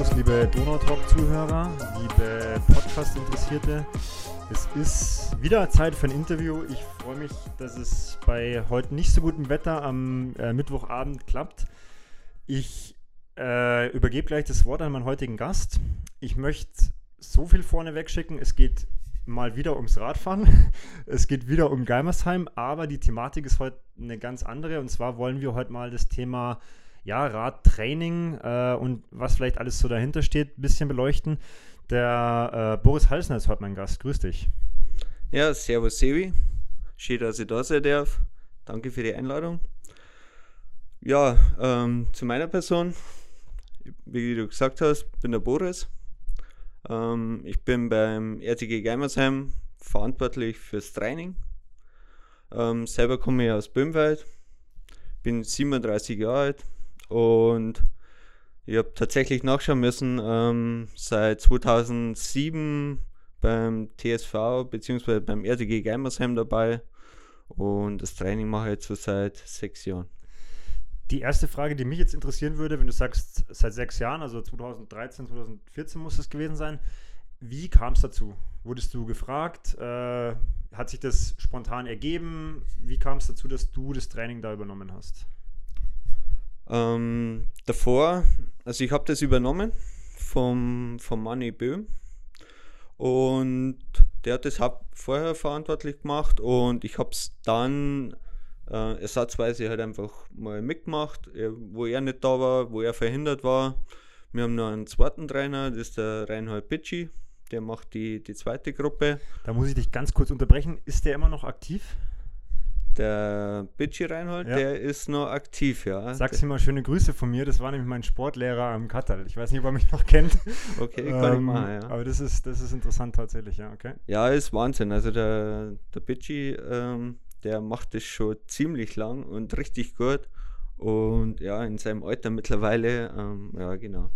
Servus, liebe Donautalk-Zuhörer, liebe Podcast-Interessierte. Es ist wieder Zeit für ein Interview. Ich freue mich, dass es bei heute nicht so gutem Wetter am äh, Mittwochabend klappt. Ich äh, übergebe gleich das Wort an meinen heutigen Gast. Ich möchte so viel vorne wegschicken. Es geht mal wieder ums Radfahren. Es geht wieder um Geimersheim, aber die Thematik ist heute eine ganz andere. Und zwar wollen wir heute mal das Thema ja, Radtraining äh, und was vielleicht alles so dahinter steht, ein bisschen beleuchten. Der äh, Boris Halsner ist heute mein Gast. Grüß dich. Ja, servus Sevi. Schön, dass ich da sein darf. Danke für die Einladung. Ja, ähm, zu meiner Person. Wie du gesagt hast, bin der Boris. Ähm, ich bin beim RTG Geimersheim verantwortlich fürs Training. Ähm, selber komme ich aus Böhmwald, bin 37 Jahre alt und ich habe tatsächlich nachschauen müssen, ähm, seit 2007 beim TSV bzw. beim RTG Geimersheim dabei und das Training mache ich jetzt so seit sechs Jahren. Die erste Frage, die mich jetzt interessieren würde, wenn du sagst, seit sechs Jahren, also 2013, 2014 muss es gewesen sein, wie kam es dazu? Wurdest du gefragt? Äh, hat sich das spontan ergeben? Wie kam es dazu, dass du das Training da übernommen hast? Ähm, davor, also ich habe das übernommen vom, vom Manni Böhm und der hat das vorher verantwortlich gemacht und ich habe es dann äh, ersatzweise halt einfach mal mitgemacht, wo er nicht da war, wo er verhindert war. Wir haben noch einen zweiten Trainer, das ist der Reinhold Pitschi, der macht die, die zweite Gruppe. Da muss ich dich ganz kurz unterbrechen. Ist der immer noch aktiv? Der Bitschi Reinhold, ja. der ist noch aktiv, ja. Sag's ihm mal schöne Grüße von mir. Das war nämlich mein Sportlehrer am Kattal. Ich weiß nicht, ob er mich noch kennt. Okay, kann ähm, ich machen, ja. Aber das ist, das ist interessant tatsächlich, ja, okay. Ja, ist Wahnsinn. Also der, der Bitschi, ähm, der macht das schon ziemlich lang und richtig gut. Und ja, in seinem Alter mittlerweile, ähm, ja, genau.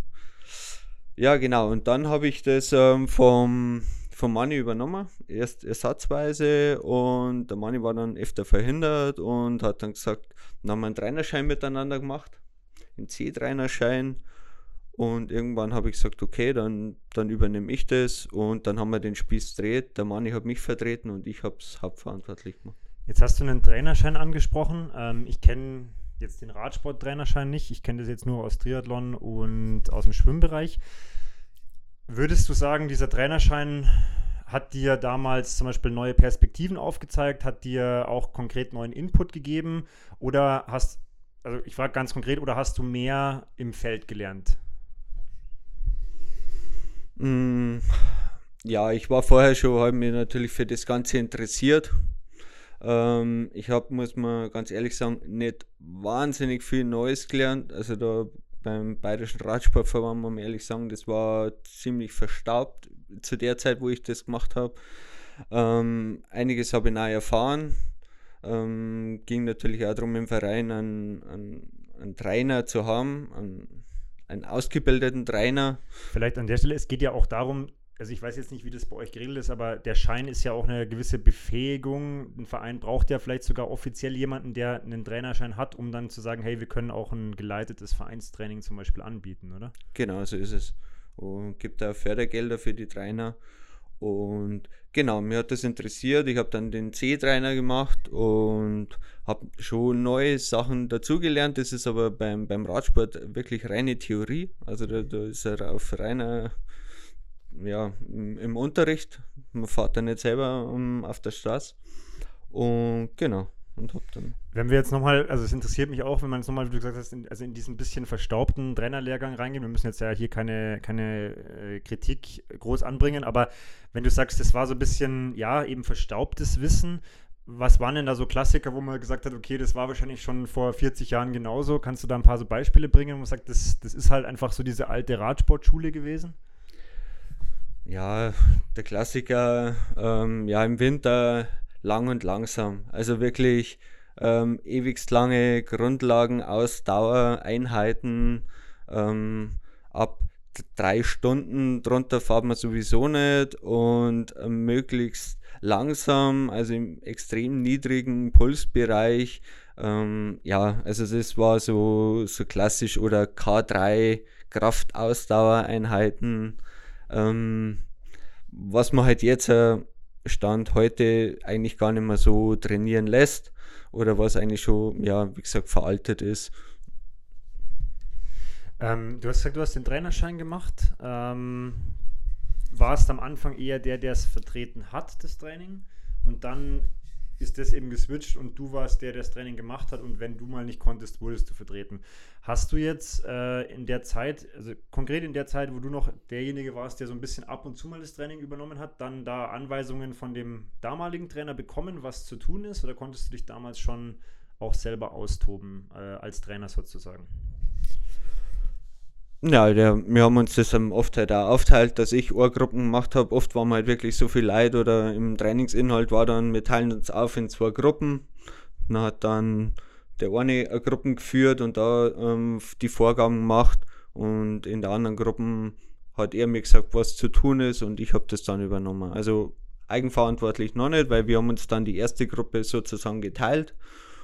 Ja, genau. Und dann habe ich das ähm, vom, vom Manni übernommen, erst ersatzweise. Und der Manni war dann öfter verhindert und hat dann gesagt, dann haben wir einen Trainerschein miteinander gemacht, einen C-Trainerschein. Und irgendwann habe ich gesagt, okay, dann, dann übernehme ich das. Und dann haben wir den Spieß gedreht. Der Manni hat mich vertreten und ich habe es hauptverantwortlich gemacht. Jetzt hast du einen Trainerschein angesprochen. Ähm, ich kenne jetzt den Radsport-Trainerschein nicht. Ich kenne das jetzt nur aus Triathlon und aus dem Schwimmbereich. Würdest du sagen, dieser Trainerschein hat dir damals zum Beispiel neue Perspektiven aufgezeigt, hat dir auch konkret neuen Input gegeben oder hast, also ich frage ganz konkret, oder hast du mehr im Feld gelernt? Mm, ja, ich war vorher schon, habe mich natürlich für das Ganze interessiert ähm, ich habe, muss man ganz ehrlich sagen, nicht wahnsinnig viel Neues gelernt. Also da beim Bayerischen Radsportverband, muss man ehrlich sagen, das war ziemlich verstaubt zu der Zeit, wo ich das gemacht habe. Ähm, einiges habe ich neu erfahren. Ähm, ging natürlich auch darum, im Verein einen, einen, einen Trainer zu haben, einen, einen ausgebildeten Trainer. Vielleicht an der Stelle, es geht ja auch darum, also ich weiß jetzt nicht, wie das bei euch geregelt ist, aber der Schein ist ja auch eine gewisse Befähigung. Ein Verein braucht ja vielleicht sogar offiziell jemanden, der einen Trainerschein hat, um dann zu sagen, hey, wir können auch ein geleitetes Vereinstraining zum Beispiel anbieten, oder? Genau, so ist es. Und gibt da Fördergelder für die Trainer. Und genau, mir hat das interessiert. Ich habe dann den C-Trainer gemacht und habe schon neue Sachen dazugelernt. Das ist aber beim, beim Radsport wirklich reine Theorie. Also da, da ist er auf reiner ja, im Unterricht. Man fährt dann nicht selber um, auf der Straße. Und genau. Und hab dann. Wenn wir jetzt nochmal, also es interessiert mich auch, wenn man jetzt nochmal, wie du gesagt hast, in, also in diesen bisschen verstaubten Trainerlehrgang reingehen. Wir müssen jetzt ja hier keine, keine äh, Kritik groß anbringen, aber wenn du sagst, das war so ein bisschen, ja, eben verstaubtes Wissen, was waren denn da so Klassiker, wo man gesagt hat, okay, das war wahrscheinlich schon vor 40 Jahren genauso? Kannst du da ein paar so Beispiele bringen, wo man sagt, das, das ist halt einfach so diese alte Radsportschule gewesen? Ja, der Klassiker, ähm, ja, im Winter lang und langsam. Also wirklich ähm, ewigst lange Grundlagen, Ausdauer, Einheiten. Ähm, ab drei Stunden drunter fahrt man sowieso nicht und äh, möglichst langsam, also im extrem niedrigen Pulsbereich. Ähm, ja, also das war so, so klassisch oder K3, Kraftausdauereinheiten, ähm, was man halt jetzt äh, Stand heute eigentlich gar nicht mehr so trainieren lässt oder was eigentlich schon, ja, wie gesagt, veraltet ist. Ähm, du hast gesagt, du hast den Trainerschein gemacht. Ähm, warst am Anfang eher der, der es vertreten hat, das Training. Und dann ist das eben geswitcht und du warst der, der das Training gemacht hat und wenn du mal nicht konntest, wurdest du vertreten. Hast du jetzt äh, in der Zeit, also konkret in der Zeit, wo du noch derjenige warst, der so ein bisschen ab und zu mal das Training übernommen hat, dann da Anweisungen von dem damaligen Trainer bekommen, was zu tun ist oder konntest du dich damals schon auch selber austoben äh, als Trainer sozusagen? Ja, der, wir haben uns das oft halt auch aufteilt, dass ich Ohrgruppen gemacht habe. Oft waren wir halt wirklich so viel Leid oder im Trainingsinhalt war dann, wir teilen uns auf in zwei Gruppen. Dann hat dann der eine Gruppen geführt und da ähm, die Vorgaben gemacht und in der anderen Gruppen hat er mir gesagt, was zu tun ist und ich habe das dann übernommen. Also eigenverantwortlich noch nicht, weil wir haben uns dann die erste Gruppe sozusagen geteilt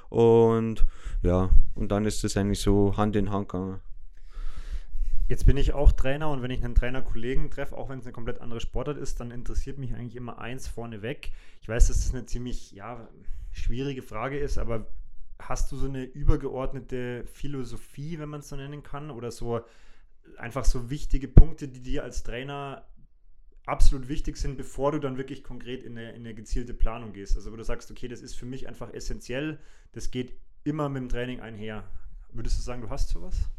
und ja, und dann ist das eigentlich so Hand in Hand gegangen. Jetzt bin ich auch Trainer und wenn ich einen Trainerkollegen treffe, auch wenn es eine komplett andere Sportart ist, dann interessiert mich eigentlich immer eins vorneweg. Ich weiß, dass das eine ziemlich ja, schwierige Frage ist, aber hast du so eine übergeordnete Philosophie, wenn man es so nennen kann, oder so einfach so wichtige Punkte, die dir als Trainer absolut wichtig sind, bevor du dann wirklich konkret in eine, in eine gezielte Planung gehst? Also wo du sagst, okay, das ist für mich einfach essentiell, das geht immer mit dem Training einher. Würdest du sagen, du hast sowas?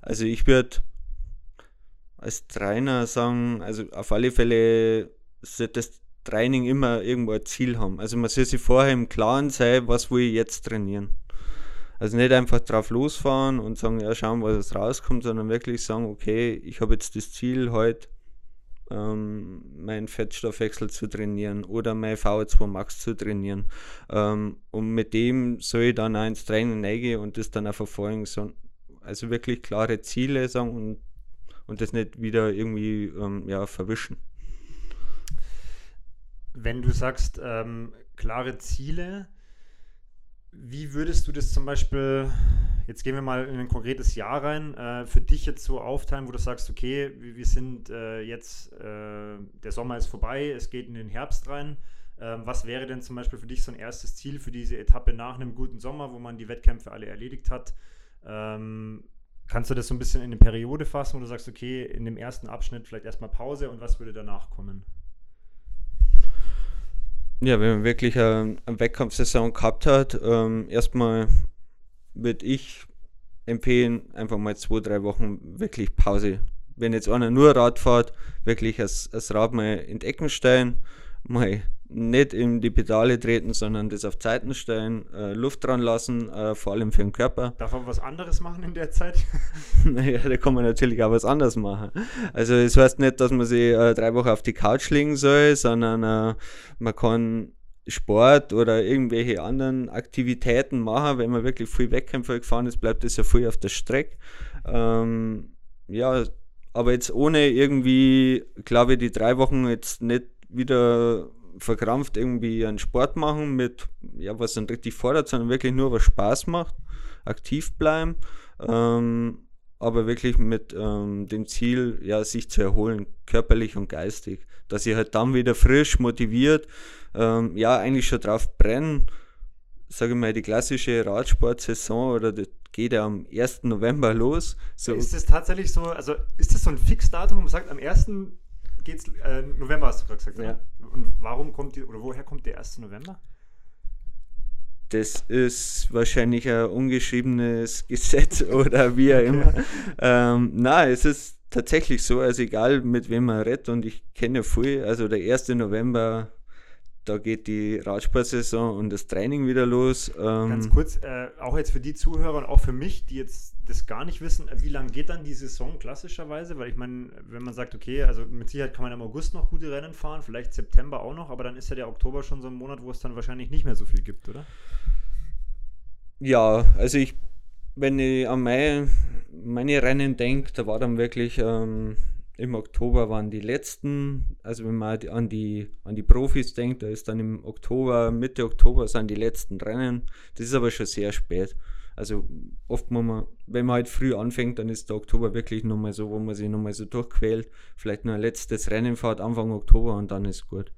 Also ich würde als Trainer sagen, also auf alle Fälle sollte das Training immer irgendwo ein Ziel haben. Also man soll sich vorher im Klaren sein, was will ich jetzt trainieren. Also nicht einfach drauf losfahren und sagen, ja, schauen, was rauskommt, sondern wirklich sagen, okay, ich habe jetzt das Ziel heute ähm, meinen Fettstoffwechsel zu trainieren oder mein VO2 Max zu trainieren. Ähm, und mit dem soll ich dann auch ins Training reingehen und das dann auch verfolgen. So, also wirklich klare Ziele sagen und, und das nicht wieder irgendwie ähm, ja, verwischen. Wenn du sagst, ähm, klare Ziele, wie würdest du das zum Beispiel, jetzt gehen wir mal in ein konkretes Jahr rein, äh, für dich jetzt so aufteilen, wo du sagst, okay, wir sind äh, jetzt, äh, der Sommer ist vorbei, es geht in den Herbst rein. Ähm, was wäre denn zum Beispiel für dich so ein erstes Ziel für diese Etappe nach einem guten Sommer, wo man die Wettkämpfe alle erledigt hat? Ähm, kannst du das so ein bisschen in eine Periode fassen, wo du sagst, okay, in dem ersten Abschnitt vielleicht erstmal Pause und was würde danach kommen? Ja, wenn man wirklich eine, eine Wettkampfsaison gehabt hat, ähm, erstmal würde ich empfehlen, einfach mal zwei, drei Wochen wirklich Pause. Wenn jetzt einer nur Rad fährt, wirklich das, das Rad mal in die Ecken stellen, mal nicht in die Pedale treten, sondern das auf Zeiten stellen, äh, Luft dran lassen, äh, vor allem für den Körper. Darf man was anderes machen in der Zeit? naja, da kann man natürlich auch was anderes machen. Also es das heißt nicht, dass man sich äh, drei Wochen auf die Couch legen soll, sondern äh, man kann Sport oder irgendwelche anderen Aktivitäten machen. Wenn man wirklich viel Wettkämpfe gefahren ist, bleibt das ja viel auf der Strecke. Ähm, ja, aber jetzt ohne irgendwie, glaube ich, die drei Wochen jetzt nicht wieder verkrampft irgendwie einen Sport machen mit, ja, was dann richtig fordert, sondern wirklich nur was Spaß macht, aktiv bleiben, ähm, aber wirklich mit ähm, dem Ziel, ja, sich zu erholen, körperlich und geistig, dass ich halt dann wieder frisch, motiviert, ähm, ja, eigentlich schon drauf brennen, sage ich mal, die klassische Radsportsaison oder das geht ja am 1. November los. So. Ist das tatsächlich so, also ist das so ein Fixdatum, wo man sagt, am 1 geht's, äh, November hast du gerade gesagt, ja. Und warum kommt die, oder woher kommt der 1. November? Das ist wahrscheinlich ein ungeschriebenes Gesetz oder wie auch immer. ähm, na, es ist tatsächlich so, also egal mit wem man redet und ich kenne viel, also der 1. November da geht die Radsportsaison und das Training wieder los. Ähm Ganz kurz, äh, auch jetzt für die Zuhörer und auch für mich, die jetzt das gar nicht wissen, wie lange geht dann die Saison klassischerweise? Weil ich meine, wenn man sagt, okay, also mit Sicherheit kann man im August noch gute Rennen fahren, vielleicht September auch noch, aber dann ist ja der Oktober schon so ein Monat, wo es dann wahrscheinlich nicht mehr so viel gibt, oder? Ja, also ich, wenn ich an meine, meine Rennen denke, da war dann wirklich ähm, im Oktober waren die letzten, also wenn man an die, an die Profis denkt, da ist dann im Oktober, Mitte Oktober sind die letzten Rennen. Das ist aber schon sehr spät. Also oft muss man, wenn man halt früh anfängt, dann ist der Oktober wirklich nochmal so, wo man sich nochmal so durchquält. Vielleicht nur ein letztes Rennen fährt Anfang Oktober und dann ist gut.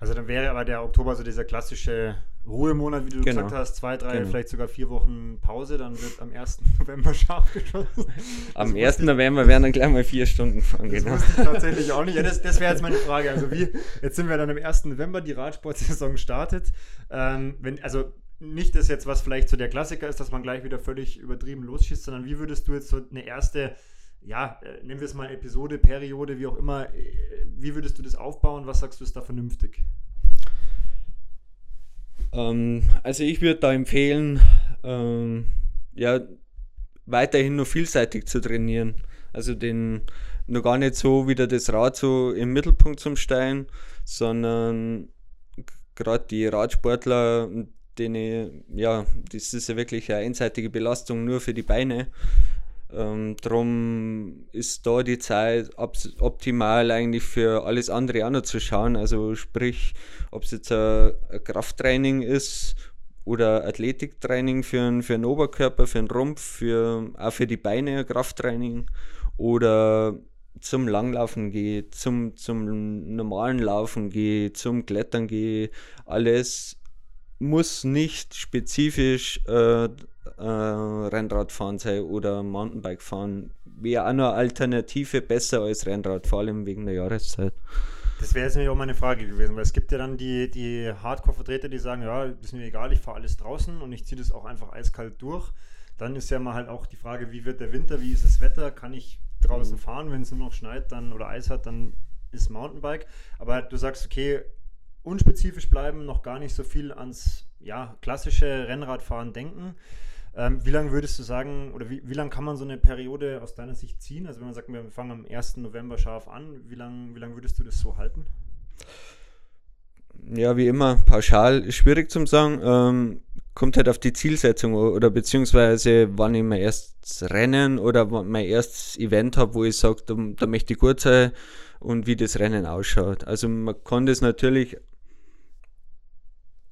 Also dann wäre aber der Oktober so dieser klassische Ruhemonat, wie du genau. gesagt hast, zwei, drei, genau. vielleicht sogar vier Wochen Pause, dann wird am 1. November scharf geschossen. Am 1. November werden dann gleich mal vier Stunden fahren, das genau. ich tatsächlich auch nicht. Ja, das, das wäre jetzt meine Frage. Also wie, jetzt sind wir dann am 1. November, die Radsportsaison startet. Ähm, wenn, also nicht das jetzt, was vielleicht so der Klassiker ist, dass man gleich wieder völlig übertrieben losschießt, sondern wie würdest du jetzt so eine erste ja, äh, nennen wir es mal Episode, Periode, wie auch immer. Äh, wie würdest du das aufbauen? Was sagst du, ist da vernünftig? Ähm, also ich würde da empfehlen, ähm, ja, weiterhin nur vielseitig zu trainieren. Also den nur gar nicht so wieder das Rad so im Mittelpunkt zum Stellen, sondern gerade die Radsportler, denen, ja, das ist ja wirklich eine einseitige Belastung nur für die Beine. Ähm, drum ist da die Zeit optimal eigentlich für alles andere auch noch zu schauen. Also sprich, ob es jetzt ein, Krafttraining ist oder Athletiktraining für, ein, für den Oberkörper, für den Rumpf, für, auch für die Beine ein Krafttraining oder zum Langlaufen gehe, zum, zum normalen Laufen gehe, zum Klettern gehe, alles muss nicht spezifisch äh, äh, Rennradfahren sein oder Mountainbike fahren. Wäre auch eine Alternative besser als Rennrad, vor allem wegen der Jahreszeit. Das wäre jetzt nämlich auch meine Frage gewesen, weil es gibt ja dann die, die Hardcore-Vertreter, die sagen, ja, ist mir egal, ich fahre alles draußen und ich ziehe das auch einfach eiskalt durch. Dann ist ja mal halt auch die Frage, wie wird der Winter, wie ist das Wetter, kann ich draußen mhm. fahren, wenn es nur noch schneit dann oder Eis hat, dann ist Mountainbike. Aber du sagst, okay, unspezifisch bleiben, noch gar nicht so viel ans ja, klassische Rennradfahren denken. Ähm, wie lange würdest du sagen, oder wie, wie lange kann man so eine Periode aus deiner Sicht ziehen? Also wenn man sagt, wir fangen am 1. November scharf an, wie lange wie lang würdest du das so halten? Ja, wie immer, pauschal schwierig zu sagen. Ähm, kommt halt auf die Zielsetzung oder beziehungsweise wann ich mein erstes Rennen oder mein erstes Event habe, wo ich sage, da, da möchte ich gut sein und wie das Rennen ausschaut. Also man kann das natürlich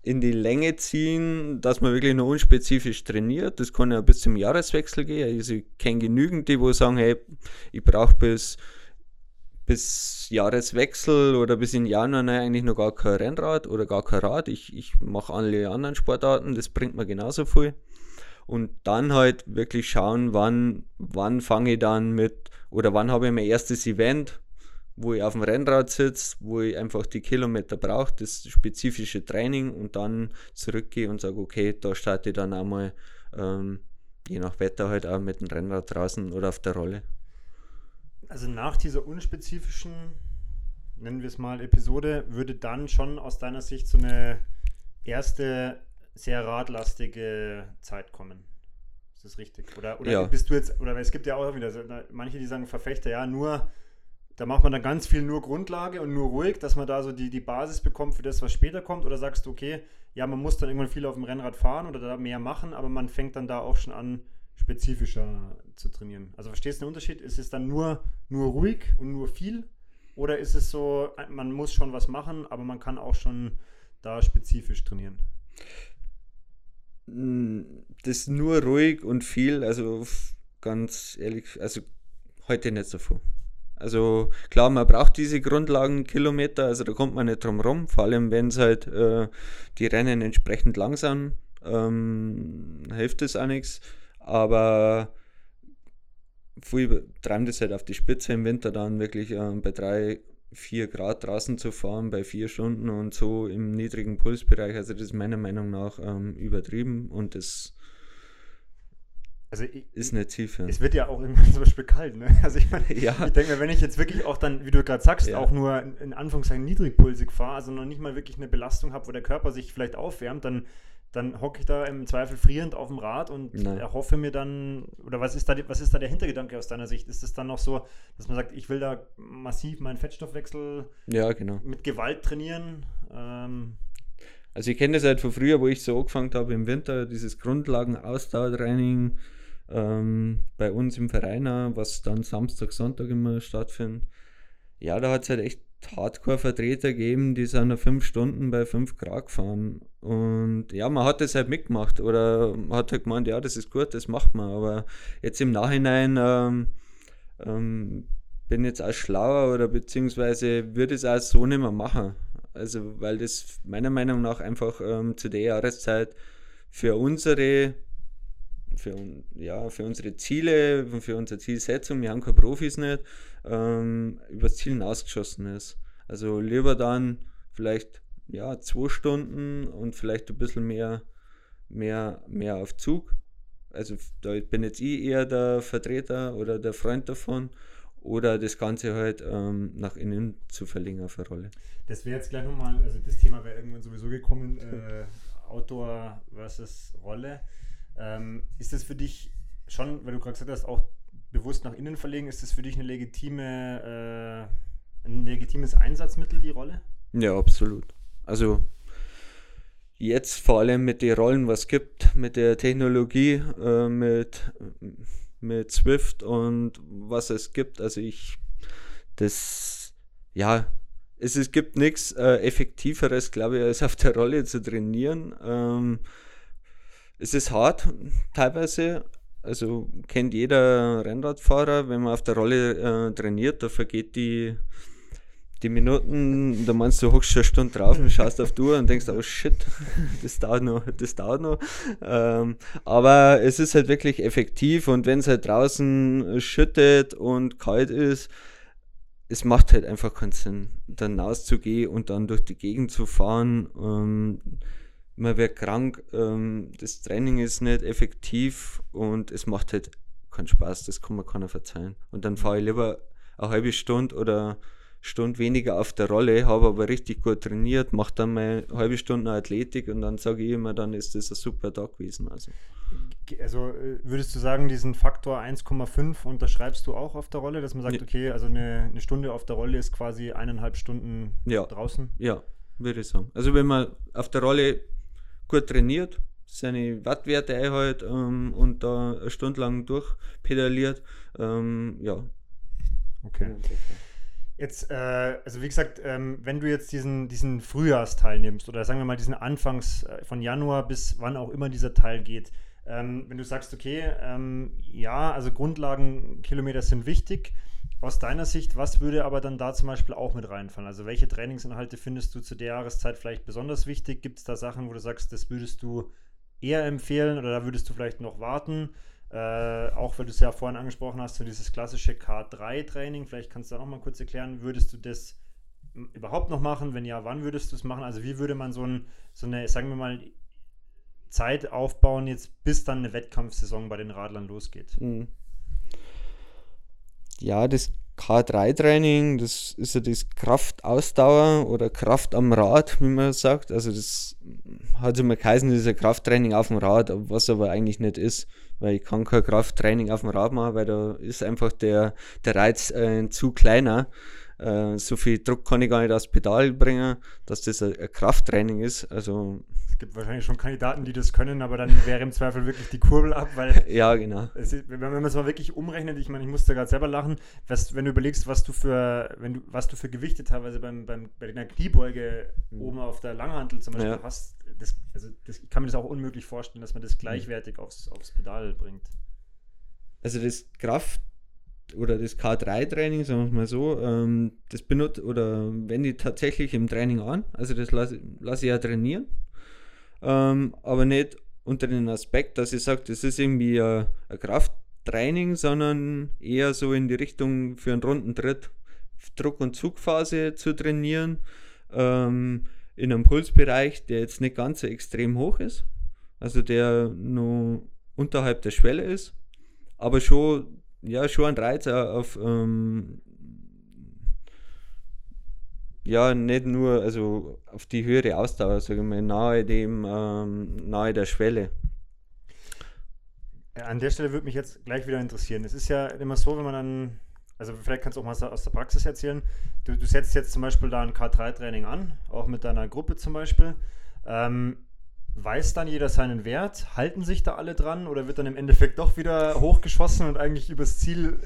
in die Länge ziehen, dass man wirklich nur unspezifisch trainiert. Das kann ja bis zum Jahreswechsel gehen. Also ich kenne genügend, die wo sagen, hey, ich brauche bis, bis Jahreswechsel oder bis in Januar nein, eigentlich noch gar kein Rennrad oder gar kein Rad. Ich, ich mache alle anderen Sportarten, das bringt mir genauso viel. Und dann halt wirklich schauen, wann, wann fange ich dann mit oder wann habe ich mein erstes Event wo ich auf dem Rennrad sitze, wo ich einfach die Kilometer brauche, das spezifische Training und dann zurückgehe und sage, okay, da starte ich dann einmal, ähm, je nach Wetter halt auch mit dem Rennrad draußen oder auf der Rolle. Also nach dieser unspezifischen, nennen wir es mal, Episode, würde dann schon aus deiner Sicht so eine erste sehr radlastige Zeit kommen. Ist das richtig? Oder, oder ja. bist du jetzt, oder es gibt ja auch wieder manche, die sagen, Verfechter, ja, nur da macht man dann ganz viel nur Grundlage und nur ruhig, dass man da so die, die Basis bekommt für das, was später kommt? Oder sagst du, okay, ja, man muss dann irgendwann viel auf dem Rennrad fahren oder da mehr machen, aber man fängt dann da auch schon an, spezifischer zu trainieren? Also verstehst du den Unterschied? Ist es dann nur, nur ruhig und nur viel? Oder ist es so, man muss schon was machen, aber man kann auch schon da spezifisch trainieren? Hm, das nur ruhig und viel, also ganz ehrlich, also heute nicht so viel. Also klar, man braucht diese Grundlagenkilometer, also da kommt man nicht drum rum, vor allem wenn es halt äh, die Rennen entsprechend langsam, ähm, hilft es auch nichts. Aber viel treibt es halt auf die Spitze im Winter dann wirklich äh, bei drei, vier Grad draußen zu fahren, bei vier Stunden und so im niedrigen Pulsbereich. Also das ist meiner Meinung nach ähm, übertrieben und das also ich, ist nicht tief. Es wird ja auch irgendwann zum Beispiel kalt, ne? Also ich meine, ja. ich denke mir, wenn ich jetzt wirklich auch dann, wie du gerade sagst, ja. auch nur in, in Anführungszeichen niedrigpulsig fahre, also noch nicht mal wirklich eine Belastung habe, wo der Körper sich vielleicht aufwärmt, dann, dann hocke ich da im Zweifel frierend auf dem Rad und Nein. erhoffe mir dann, oder was ist da, was ist da der Hintergedanke aus deiner Sicht? Ist es dann noch so, dass man sagt, ich will da massiv meinen Fettstoffwechsel ja, genau. mit Gewalt trainieren? Ähm, also ich kenne das halt von früher, wo ich so angefangen habe im Winter, dieses Grundlagen-Ausdauertraining ähm, bei uns im Verein, was dann Samstag, Sonntag immer stattfindet. ja, da hat es halt echt Hardcore-Vertreter gegeben, die sind fünf Stunden bei 5 Grad gefahren. Und ja, man hat das halt mitgemacht oder hat halt gemeint, ja, das ist gut, das macht man. Aber jetzt im Nachhinein ähm, ähm, bin jetzt auch schlauer oder beziehungsweise würde es auch so nicht mehr machen. Also, weil das meiner Meinung nach einfach ähm, zu der Jahreszeit für unsere für, ja, für unsere Ziele, für unsere Zielsetzung, wir haben keine Profis nicht, ähm, übers Ziel hinausgeschossen ist. Also lieber dann vielleicht ja, zwei Stunden und vielleicht ein bisschen mehr, mehr, mehr auf Zug. Also da bin jetzt ich eher der Vertreter oder der Freund davon oder das Ganze halt ähm, nach innen zu verlegen auf eine Rolle. Das wäre jetzt gleich nochmal, also das Thema wäre irgendwann sowieso gekommen, äh, Outdoor versus Rolle. Ähm, ist das für dich schon, weil du gerade gesagt hast, auch bewusst nach innen verlegen, ist das für dich eine legitime, äh, ein legitimes Einsatzmittel, die Rolle? Ja, absolut. Also jetzt vor allem mit den Rollen, was es gibt, mit der Technologie, äh, mit, mit Swift und was es gibt. Also ich, das, ja, es, es gibt nichts äh, Effektiveres, glaube ich, als auf der Rolle zu trainieren. Ähm, es ist hart teilweise. Also kennt jeder Rennradfahrer, wenn man auf der Rolle äh, trainiert, da vergeht die, die Minuten, da meinst du, hochst schon eine Stunde drauf und schaust auf die Uhr und denkst, oh shit, das dauert noch, das dauert noch. Ähm, aber es ist halt wirklich effektiv und wenn es halt draußen schüttet und kalt ist, es macht halt einfach keinen Sinn, dann rauszugehen und dann durch die Gegend zu fahren. Ähm, man wird krank, ähm, das Training ist nicht effektiv und es macht halt keinen Spaß, das kann man keiner verzeihen. Und dann fahre ich lieber eine halbe Stunde oder Stunde weniger auf der Rolle, habe aber richtig gut trainiert, mache dann meine halbe Stunde Athletik und dann sage ich immer, dann ist das ein super Tag gewesen. Also. also äh, würdest du sagen, diesen Faktor 1,5 unterschreibst du auch auf der Rolle, dass man sagt, okay, also eine, eine Stunde auf der Rolle ist quasi eineinhalb Stunden ja. draußen? Ja, würde ich sagen. Also wenn man auf der Rolle gut trainiert, seine Wattwerte einhält ähm, und da eine Stunde lang durchpedaliert. Ähm, ja. Okay. Jetzt, äh, also wie gesagt, ähm, wenn du jetzt diesen, diesen Frühjahrsteil nimmst oder sagen wir mal diesen Anfangs äh, von Januar bis wann auch immer dieser Teil geht, ähm, wenn du sagst, okay, ähm, ja, also Grundlagenkilometer sind wichtig, aus deiner Sicht, was würde aber dann da zum Beispiel auch mit reinfallen? Also welche Trainingsinhalte findest du zu der Jahreszeit vielleicht besonders wichtig? Gibt es da Sachen, wo du sagst, das würdest du eher empfehlen oder da würdest du vielleicht noch warten? Äh, auch weil du es ja vorhin angesprochen hast, so dieses klassische K3-Training, vielleicht kannst du da noch mal kurz erklären, würdest du das überhaupt noch machen? Wenn ja, wann würdest du es machen? Also wie würde man so, ein, so eine, sagen wir mal, Zeit aufbauen, jetzt bis dann eine Wettkampfsaison bei den Radlern losgeht? Mhm ja, das K3-Training, das ist ja das Kraftausdauer oder Kraft am Rad, wie man sagt. Also das hat immer geheißen, das ist ein Krafttraining auf dem Rad, was aber eigentlich nicht ist, weil ich kann kein Krafttraining auf dem Rad machen, weil da ist einfach der, der Reiz äh, zu kleiner. Äh, so viel Druck kann ich gar nicht aufs Pedal bringen, dass das ein, ein Krafttraining ist. Also gibt wahrscheinlich schon Kandidaten, die das können, aber dann wäre im Zweifel wirklich die Kurbel ab, weil. ja, genau. Ist, wenn man es mal wirklich umrechnet, ich meine, ich musste gerade selber lachen, was, wenn du überlegst, was du für, wenn du, was du für Gewichte teilweise beim, beim, bei der Kniebeuge mhm. oben auf der Langhantel zum Beispiel ja. hast, das, also das, ich kann mir das auch unmöglich vorstellen, dass man das gleichwertig aufs, aufs Pedal bringt. Also das Kraft oder das K3-Training, sagen wir es mal so, ähm, das benutzt oder wende ich tatsächlich im Training an. Also das lasse lass ich ja trainieren ähm, aber nicht unter dem Aspekt, dass ich sage, das ist irgendwie ein, ein Krafttraining, sondern eher so in die Richtung für einen runden Tritt, Druck- und Zugphase zu trainieren, ähm, in einem Pulsbereich, der jetzt nicht ganz so extrem hoch ist, also der nur unterhalb der Schwelle ist, aber schon, ja, schon ein Reiz auf ähm, ja, nicht nur also auf die höhere Ausdauer, sage ich mal, nahe dem, ähm, nahe der Schwelle. An der Stelle würde mich jetzt gleich wieder interessieren. Es ist ja immer so, wenn man dann, also vielleicht kannst du auch mal aus der Praxis erzählen, du, du setzt jetzt zum Beispiel da ein K3-Training an, auch mit deiner Gruppe zum Beispiel. Ähm, weiß dann jeder seinen Wert? Halten sich da alle dran oder wird dann im Endeffekt doch wieder hochgeschossen und eigentlich übers Ziel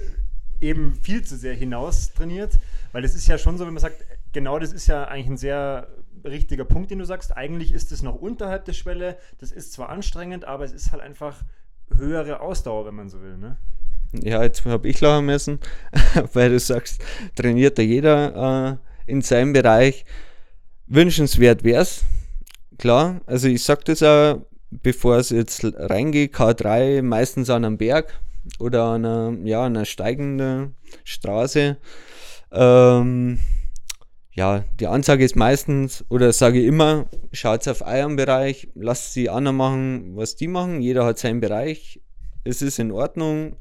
eben viel zu sehr hinaus trainiert, weil es ist ja schon so, wenn man sagt, genau das ist ja eigentlich ein sehr richtiger Punkt, den du sagst. Eigentlich ist es noch unterhalb der Schwelle. Das ist zwar anstrengend, aber es ist halt einfach höhere Ausdauer, wenn man so will. Ne? Ja, jetzt habe ich lachen müssen, weil du sagst, trainiert da jeder äh, in seinem Bereich. Wünschenswert wäre es, klar. Also ich sage das auch, bevor es jetzt reingeht, K3 meistens an einem Berg oder an einer, ja, einer steigenden Straße. Ähm, ja, die Ansage ist meistens, oder sage ich immer, schaut auf euren Bereich, lasst die anderen machen, was die machen. Jeder hat seinen Bereich. Es ist in Ordnung.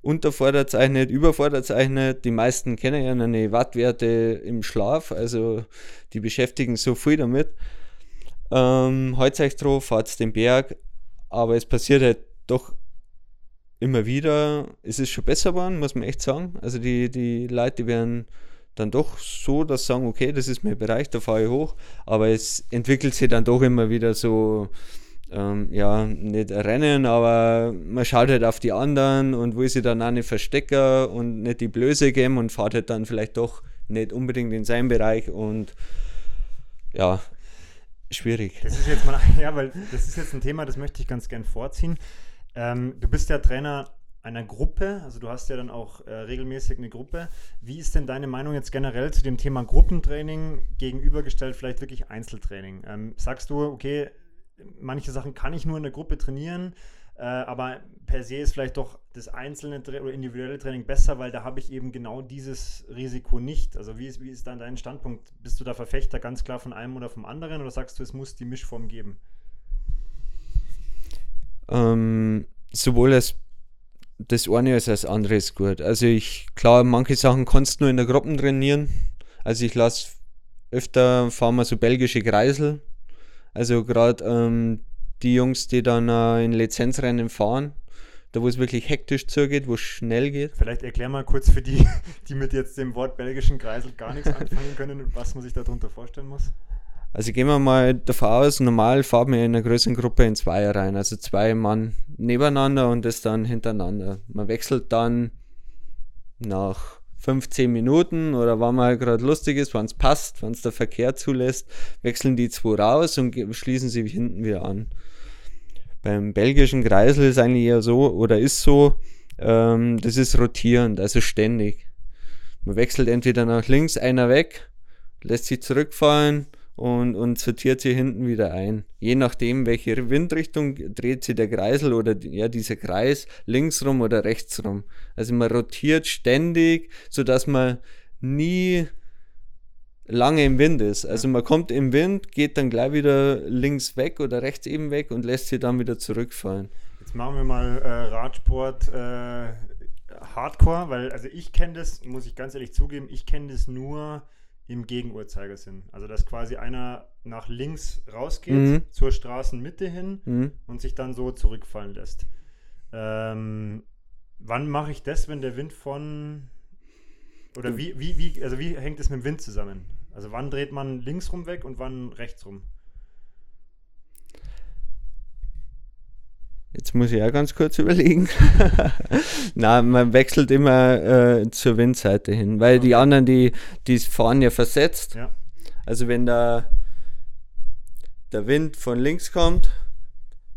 Unterfordert zeichnet, überfordert zeichnet. Die meisten kennen ja eine Wattwerte im Schlaf, also die beschäftigen so viel damit. Ähm, Heute euch drauf, fahrt den Berg, aber es passiert halt doch immer wieder. Es ist schon besser geworden, muss man echt sagen. Also die, die Leute werden dann doch so, dass sie sagen, okay, das ist mein Bereich, da fahre ich hoch, aber es entwickelt sich dann doch immer wieder so, ähm, ja, nicht Rennen, aber man schaut halt auf die anderen und will sich dann auch nicht verstecken und nicht die Blöße geben und fährt halt dann vielleicht doch nicht unbedingt in seinem Bereich und ja, schwierig. Das ist jetzt mal, ja, weil das ist jetzt ein Thema, das möchte ich ganz gern vorziehen. Ähm, du bist ja Trainer einer Gruppe, also du hast ja dann auch äh, regelmäßig eine Gruppe. Wie ist denn deine Meinung jetzt generell zu dem Thema Gruppentraining gegenübergestellt, vielleicht wirklich Einzeltraining? Ähm, sagst du, okay, manche Sachen kann ich nur in der Gruppe trainieren, äh, aber per se ist vielleicht doch das einzelne oder individuelle Training besser, weil da habe ich eben genau dieses Risiko nicht. Also wie ist, wie ist dann dein Standpunkt? Bist du da Verfechter ganz klar von einem oder vom anderen oder sagst du, es muss die Mischform geben? Ähm, sowohl als das eine als das andere ist gut. Also ich, klar, manche Sachen kannst du nur in der Gruppe trainieren. Also ich lasse öfter, fahren wir so belgische Kreisel. Also gerade ähm, die Jungs, die dann äh, in Lizenzrennen fahren, da wo es wirklich hektisch zugeht, wo es schnell geht. Vielleicht erklär mal kurz für die, die mit jetzt dem Wort belgischen Kreisel gar nichts anfangen können, was man sich darunter vorstellen muss. Also gehen wir mal davon aus, normal fahren wir in einer größeren Gruppe in zwei rein, also zwei Mann nebeneinander und das dann hintereinander. Man wechselt dann nach 15 Minuten oder wann mal gerade lustig ist, wann es passt, wann es der Verkehr zulässt, wechseln die zwei raus und schließen sie hinten wieder an. Beim belgischen Kreisel ist eigentlich eher so oder ist so, ähm, das ist rotierend, also ständig. Man wechselt entweder nach links einer weg, lässt sie zurückfallen und, und sortiert sie hinten wieder ein. Je nachdem, welche Windrichtung dreht sie der Kreisel oder ja, dieser Kreis links rum oder rechts rum. Also man rotiert ständig, sodass man nie lange im Wind ist. Also man kommt im Wind, geht dann gleich wieder links weg oder rechts eben weg und lässt sie dann wieder zurückfallen. Jetzt machen wir mal äh, Radsport äh, Hardcore, weil also ich kenne das, muss ich ganz ehrlich zugeben, ich kenne das nur im Gegenuhrzeigersinn. Also dass quasi einer nach links rausgeht mhm. zur Straßenmitte hin mhm. und sich dann so zurückfallen lässt. Ähm, wann mache ich das, wenn der Wind von oder wie, wie, wie, also wie hängt es mit dem Wind zusammen? Also wann dreht man links rum weg und wann rechts rum? Jetzt muss ich ja ganz kurz überlegen. Na, man wechselt immer äh, zur Windseite hin, weil okay. die anderen, die, die fahren ja versetzt. Ja. Also wenn da der Wind von links kommt,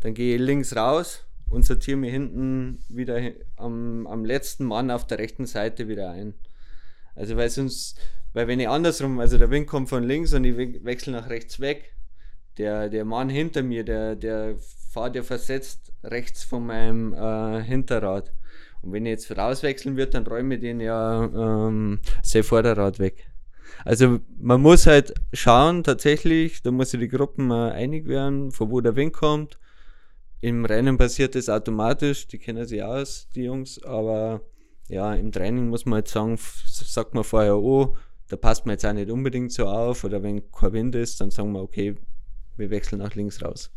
dann gehe ich links raus und sortiere mir hinten wieder am, am letzten Mann auf der rechten Seite wieder ein. Also weil sonst, weil wenn ich andersrum, also der Wind kommt von links und ich wechsle nach rechts weg, der, der Mann hinter mir, der, der fahrt ja versetzt rechts von meinem äh, Hinterrad. Und wenn ich jetzt rauswechseln würde, dann räume ich den ja ähm, sein Vorderrad weg. Also man muss halt schauen, tatsächlich, da muss sich die Gruppen äh, einig werden, von wo der Wind kommt. Im Rennen passiert das automatisch, die kennen sich aus, die Jungs, aber ja, im Training muss man halt sagen, sagt man vorher, oh, da passt man jetzt auch nicht unbedingt so auf, oder wenn kein Wind ist, dann sagen wir, okay, wir wechseln nach links raus.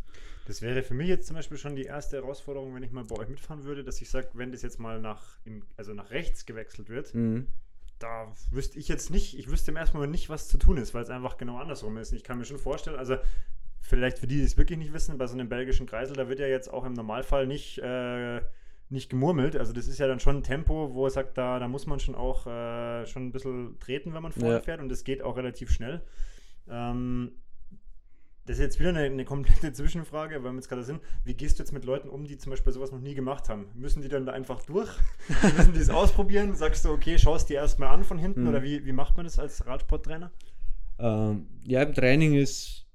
Das wäre für mich jetzt zum Beispiel schon die erste Herausforderung, wenn ich mal bei euch mitfahren würde, dass ich sage, wenn das jetzt mal nach, im, also nach rechts gewechselt wird, mhm. da wüsste ich jetzt nicht, ich wüsste im ersten Moment nicht, was zu tun ist, weil es einfach genau andersrum ist. Und ich kann mir schon vorstellen, also vielleicht für die, die es wirklich nicht wissen, bei so einem belgischen Kreisel, da wird ja jetzt auch im Normalfall nicht äh, nicht gemurmelt. Also das ist ja dann schon ein Tempo, wo er sagt, da, da muss man schon auch äh, schon ein bisschen treten, wenn man vorne ja. fährt und das geht auch relativ schnell. Ähm, das ist jetzt wieder eine, eine komplette Zwischenfrage, weil wir jetzt gerade sind. Wie gehst du jetzt mit Leuten um, die zum Beispiel sowas noch nie gemacht haben? Müssen die dann da einfach durch? Müssen die es ausprobieren? Sagst du, okay, schaust dir erstmal an von hinten mhm. oder wie, wie macht man das als Radsporttrainer? Ähm, ja, im Training ist,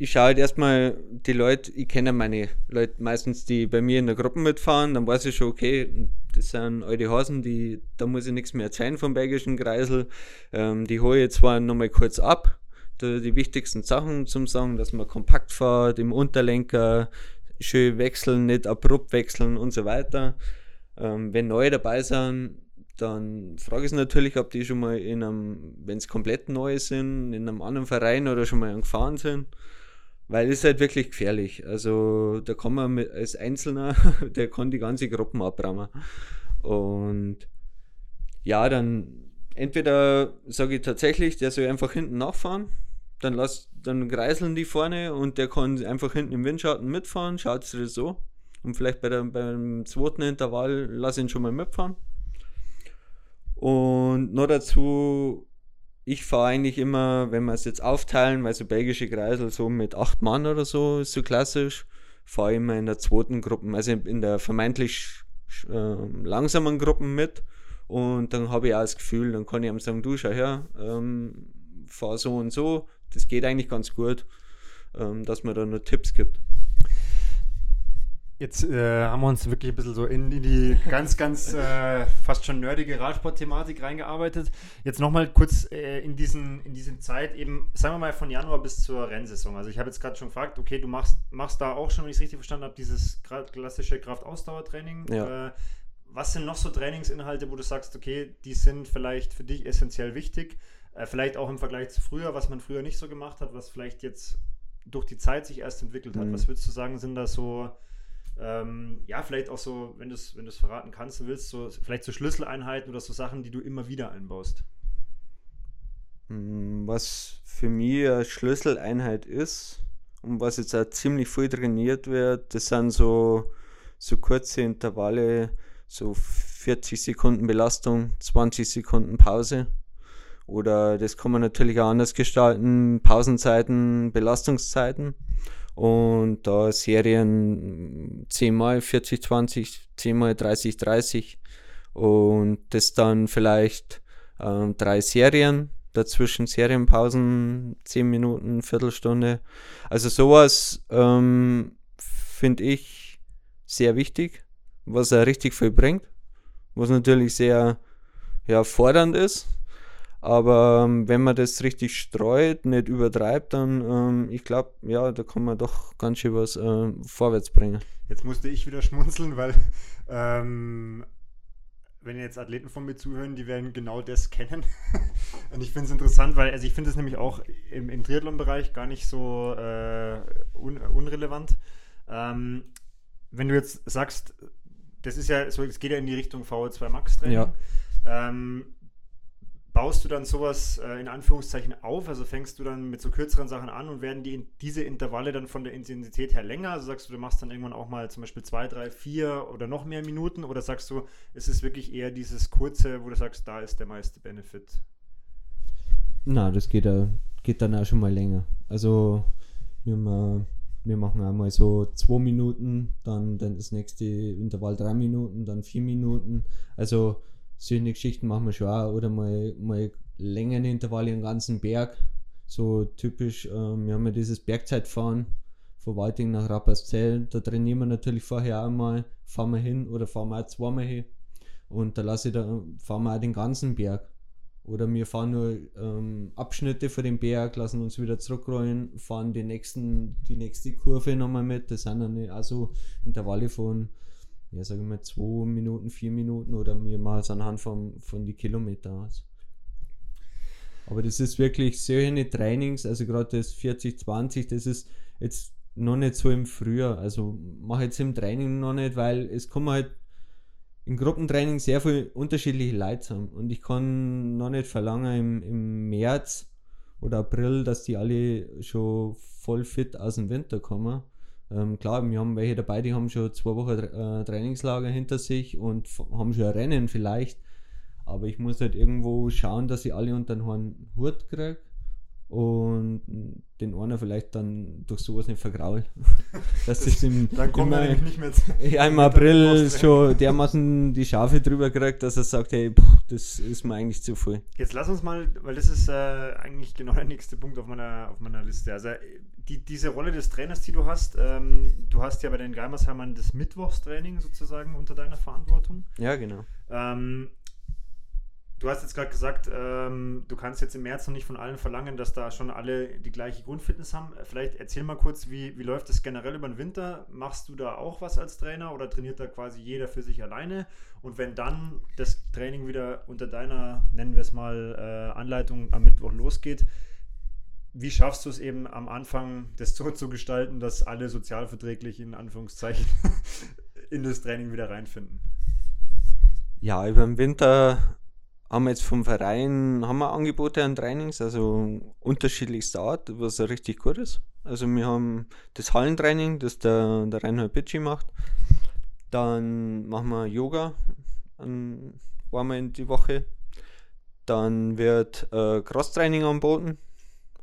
ich schaue halt erstmal die Leute, ich kenne meine Leute meistens, die bei mir in der Gruppe mitfahren, dann weiß ich schon, okay, das sind alte Hasen, die, da muss ich nichts mehr erzählen vom belgischen Kreisel. Ähm, die hole ich zwar nochmal kurz ab, die wichtigsten Sachen zum Sagen, dass man kompakt fährt, im Unterlenker, schön wechseln, nicht abrupt wechseln und so weiter. Ähm, wenn neue dabei sind, dann frage ich natürlich, ob die schon mal in einem, wenn es komplett neu sind, in einem anderen Verein oder schon mal gefahren sind. Weil es ist halt wirklich gefährlich. Also da kann man mit, als Einzelner, der kann die ganze Gruppe abrammen. Und ja, dann entweder sage ich tatsächlich, der soll einfach hinten nachfahren, dann lass, dann kreiseln die vorne und der kann einfach hinten im Windschatten mitfahren, schaut sich das so. Und vielleicht bei der, beim zweiten Intervall lass ihn schon mal mitfahren. Und noch dazu, ich fahre eigentlich immer, wenn wir es jetzt aufteilen, weil so belgische Kreisel so mit acht Mann oder so ist so klassisch, fahre ich immer in der zweiten Gruppe, also in der vermeintlich äh, langsamen Gruppen mit. Und dann habe ich auch das Gefühl, dann kann ich ihm sagen, du schau her, ähm, fahr so und so. Das geht eigentlich ganz gut, ähm, dass man da nur Tipps gibt. Jetzt äh, haben wir uns wirklich ein bisschen so in, in die ganz, ganz äh, fast schon nerdige Radsport-Thematik reingearbeitet. Jetzt nochmal kurz äh, in, diesen, in diesen Zeit, eben, sagen wir mal von Januar bis zur Rennsaison. Also ich habe jetzt gerade schon gefragt, okay, du machst, machst da auch schon, wenn ich es richtig verstanden habe, dieses klassische Kraftausdauertraining. Ja. Äh, was sind noch so Trainingsinhalte, wo du sagst, okay, die sind vielleicht für dich essentiell wichtig? Äh, vielleicht auch im Vergleich zu früher, was man früher nicht so gemacht hat, was vielleicht jetzt durch die Zeit sich erst entwickelt hat. Mhm. Was würdest du sagen, sind da so ähm, ja, vielleicht auch so, wenn du es wenn verraten kannst und willst, so, vielleicht so Schlüsseleinheiten oder so Sachen, die du immer wieder einbaust. Mm, was für mich eine Schlüsseleinheit ist und was jetzt auch ziemlich viel trainiert wird, das sind so, so kurze Intervalle, so 40 Sekunden Belastung, 20 Sekunden Pause. Oder das kann man natürlich auch anders gestalten, Pausenzeiten, Belastungszeiten und da Serien 10 mal 40, 20, 10 mal 30, 30 und das dann vielleicht ähm, drei Serien, dazwischen Serienpausen, 10 Minuten, Viertelstunde. Also sowas ähm, finde ich sehr wichtig, was er richtig viel bringt, was natürlich sehr ja, fordernd ist, aber ähm, wenn man das richtig streut, nicht übertreibt, dann, ähm, ich glaube, ja, da kann man doch ganz schön was äh, vorwärts bringen. Jetzt musste ich wieder schmunzeln, weil ähm, wenn jetzt Athleten von mir zuhören, die werden genau das kennen. Und ich finde es interessant, weil also ich finde es nämlich auch im, im Triathlon-Bereich gar nicht so äh, un, unrelevant. Ähm, wenn du jetzt sagst, das ist ja so, es geht ja in die Richtung VO2 Max Training. Ja. Ähm, baust du dann sowas äh, in Anführungszeichen auf? Also fängst du dann mit so kürzeren Sachen an und werden die, diese Intervalle dann von der Intensität her länger? Also sagst du, du machst dann irgendwann auch mal zum Beispiel zwei, drei, vier oder noch mehr Minuten? Oder sagst du, es ist wirklich eher dieses kurze, wo du sagst, da ist der meiste Benefit? Na, das geht, geht dann auch schon mal länger. Also wir, mal, wir machen einmal so zwei Minuten, dann, dann das nächste Intervall drei Minuten, dann vier Minuten. Also solche Geschichten machen wir schon auch. Oder mal, mal Längenintervalle im ganzen Berg. So typisch, äh, wir haben ja dieses Bergzeitfahren von Walting nach Rapperszell. Da trainieren wir natürlich vorher auch mal, fahren wir hin oder fahren wir auch zweimal hin. Und da lasse ich da, fahren wir auch den ganzen Berg. Oder wir fahren nur ähm, Abschnitte von dem Berg, lassen uns wieder zurückrollen, fahren die, nächsten, die nächste Kurve nochmal mit. Das sind dann auch so Intervalle von ja, sagen wir zwei Minuten, vier Minuten oder machen es anhand von, von die Kilometer aus. Aber das ist wirklich solche Trainings, also gerade das 40-20, das ist jetzt noch nicht so im Frühjahr. Also mache jetzt im Training noch nicht, weil es kommen halt im Gruppentraining sehr viele unterschiedliche Leute zusammen. Und ich kann noch nicht verlangen im, im März oder April, dass die alle schon voll fit aus dem Winter kommen Ähm, klar, wir haben welche dabei, die haben schon zwei Wochen äh, Trainingslager hinter sich und haben schon ein Rennen vielleicht. Aber ich muss halt irgendwo schauen, dass ich alle unter einen Hut kriege und den einer vielleicht dann durch sowas nicht vergraul. das ist im, dann kommt immer, nicht mehr ja, im April schon dermaßen die Schafe drüber kriegt, dass er sagt, hey, pff, das ist mir eigentlich zu viel. Jetzt lass uns mal, weil das ist äh, eigentlich genau der nächste Punkt auf meiner, auf meiner Liste. Also die, diese Rolle des Trainers, die du hast, ähm, du hast ja bei den Geimersheimern das Mittwochstraining sozusagen unter deiner Verantwortung. Ja, genau. Ähm, Du hast jetzt gerade gesagt, ähm, du kannst jetzt im März noch nicht von allen verlangen, dass da schon alle die gleiche Grundfitness haben. Vielleicht erzähl mal kurz, wie, wie läuft das generell über den Winter? Machst du da auch was als Trainer oder trainiert da quasi jeder für sich alleine? Und wenn dann das Training wieder unter deiner, nennen wir es mal, äh, Anleitung am Mittwoch losgeht, wie schaffst du es eben am Anfang, das so zu gestalten, dass alle sozialverträglich in Anführungszeichen in das Training wieder reinfinden? Ja, über den Winter haben wir jetzt vom Verein haben wir Angebote an Trainings, also unterschiedlichster Art, was richtig gut ist. Also wir haben das Hallentraining, das der, der Reinhold Bitschi macht. Dann machen wir Yoga um, einmal in die Woche. Dann wird äh, Crosstraining anboten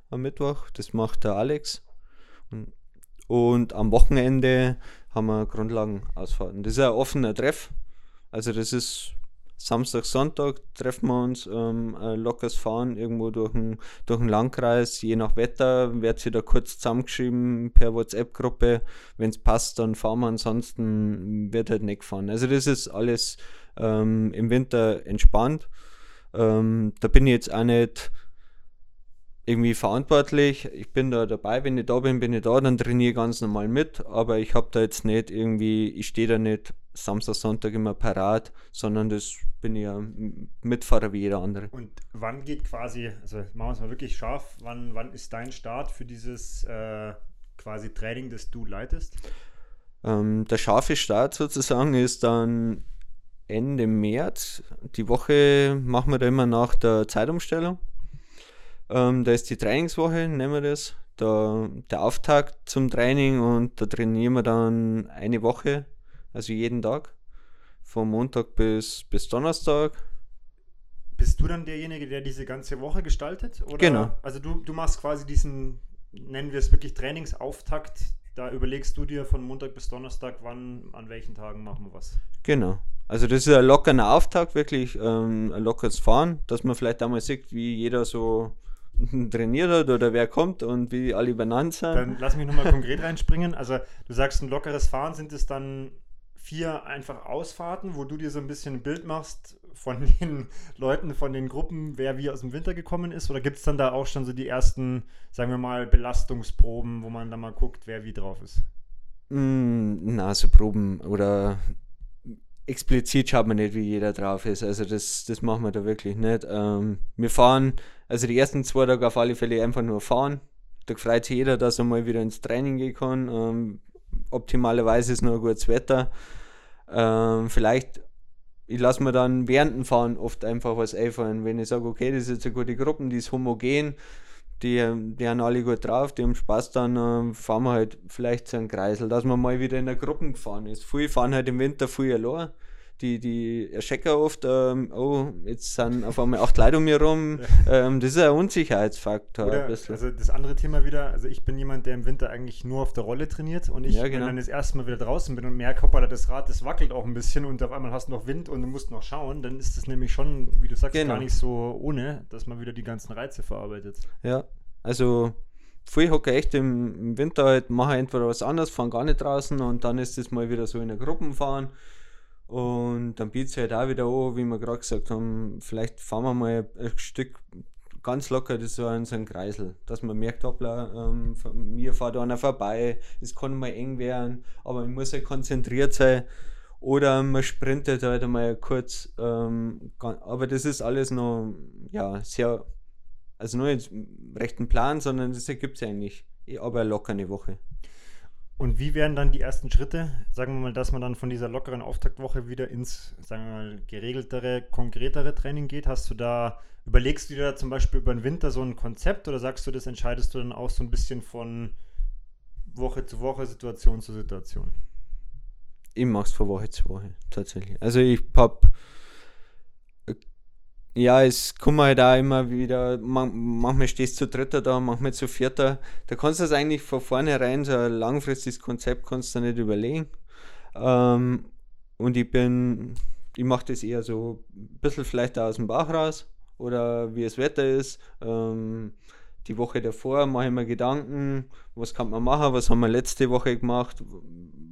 am Mittwoch, das macht der Alex. Und, und am Wochenende haben wir Grundlagenausfahrten. Das ist ein offener Treff. Also das ist Samstag, Sonntag treffen wir uns, ähm, äh, lockeres Fahren irgendwo durch den, durch Landkreis, je nach Wetter, wird sie da kurz zusammengeschrieben per WhatsApp-Gruppe. Wenn es passt, dann fahren wir, ansonsten wird halt nicht gefahren. Also das ist alles ähm, im Winter entspannt. Ähm, da bin ich jetzt auch nicht irgendwie verantwortlich. Ich bin da dabei, wenn ich da bin, bin ich da, dann trainiere ich ganz normal mit, aber ich habe da jetzt nicht irgendwie, ich stehe da nicht Samstag, Sonntag immer parat, sondern das bin ich ja Mitfahrer wie jeder andere. Und wann geht quasi, also machen wir es mal wirklich scharf, wann, wann ist dein Start für dieses äh, quasi Training, das du leitest? Ähm, der scharfe Start sozusagen ist dann Ende März. Die Woche machen wir da immer nach der Zeitumstellung. Ähm, da ist die Trainingswoche, nennen wir das. Da, der Auftakt zum Training und da trainieren wir dann eine Woche also jeden Tag, von Montag bis, bis Donnerstag. Bist du dann derjenige, der diese ganze Woche gestaltet? Oder? Genau. Also du, du machst quasi diesen, nennen wir es wirklich Trainingsauftakt, da überlegst du dir von Montag bis Donnerstag, wann, an welchen Tagen machen wir was. Genau. Also das ist ein lockerer Auftakt, wirklich ähm, ein lockeres Fahren, dass man vielleicht einmal sieht, wie jeder so trainiert hat oder wer kommt und wie alle benannt sind. Dann lass mich nochmal konkret reinspringen. Also du sagst, ein lockeres Fahren sind es dann vier einfach Ausfahrten, wo du dir so ein bisschen ein Bild machst von den Leuten, von den Gruppen, wer wie aus dem Winter gekommen ist? Oder gibt es dann da auch schon so die ersten, sagen wir mal, Belastungsproben, wo man dann mal guckt, wer wie drauf ist? Mm, na, so Proben oder explizit schaut man nicht, wie jeder drauf ist. Also das, das machen wir da wirklich nicht. Ähm, wir fahren, also die ersten zwei Tage auf alle Fälle einfach nur fahren. Da freut sich jeder, dass er mal wieder ins Training gehen kann. Ähm, optimalerweise ist nur gutes Wetter. Ähm, vielleicht, ich lasse mir dann während dem Fahren oft einfach was einfallen. Wenn ich sage, okay, das ist jetzt eine gute Gruppe, die ist homogen, die, die haben alle gut drauf, die haben Spaß, dann äh, fahren wir halt vielleicht zu einem Kreisel, dass man mal wieder in der Gruppe gefahren ist. Viele fahren halt im Winter viel allein die, die erschrecken oft, ähm, oh, jetzt sind auf einmal acht Leute um mir rum. Ähm, das ist ein Unsicherheitsfaktor. Oder, ein also das andere Thema wieder, also ich bin jemand, der im Winter eigentlich nur auf der Rolle trainiert und ich, ja, genau. wenn dann das erste Mal wieder draußen bin und merke, hoppala, das Rad, das wackelt auch ein bisschen und auf einmal hast du noch Wind und du musst noch schauen, dann ist das nämlich schon, wie du sagst, genau. gar nicht so ohne, dass man wieder die ganzen Reize verarbeitet. Ja, also Früher hocke echt im, Winter halt, mache entweder was anderes, fahren gar nicht draußen und dann ist es mal wieder so in der Gruppen fahren. Und dann bietet es halt auch wieder an, wie wir gerade gesagt haben, vielleicht fahren wir mal ein Stück ganz locker, das so ein, so ein Kreisel, dass man merkt, hoppla, ähm, mir fährt einer vorbei, es kann mal eng werden, aber man muss halt konzentriert sein. Oder man sprintet halt einmal kurz, ähm, aber das ist alles noch, ja, sehr, also nur jetzt rechten Plan, sondern das ergibt sich eigentlich, aber eine Woche. Und wie wären dann die ersten Schritte? Sagen wir mal, dass man dann von dieser lockeren Auftaktwoche wieder ins, sagen wir mal, geregeltere, konkretere Training geht. Hast du da, überlegst du dir da zum Beispiel über den Winter so ein Konzept oder sagst du, das entscheidest du dann auch so ein bisschen von, Woche zu Woche, Situation zu Situation? Ich mache es von Woche zu Woche, tatsächlich. Also ich hab ja, es kommen halt auch immer wieder, man, manchmal stehst du zu dritter da, manchmal zu vierter. Da kannst du das eigentlich von vornherein, so ein langfristiges Konzept kannst du nicht überlegen. Ähm, und ich bin, ich mache das eher so ein bisschen vielleicht aus dem Bauch raus oder wie das Wetter ist. Ähm, die Woche davor mache ich mir Gedanken, was kann man machen, was haben wir letzte Woche gemacht,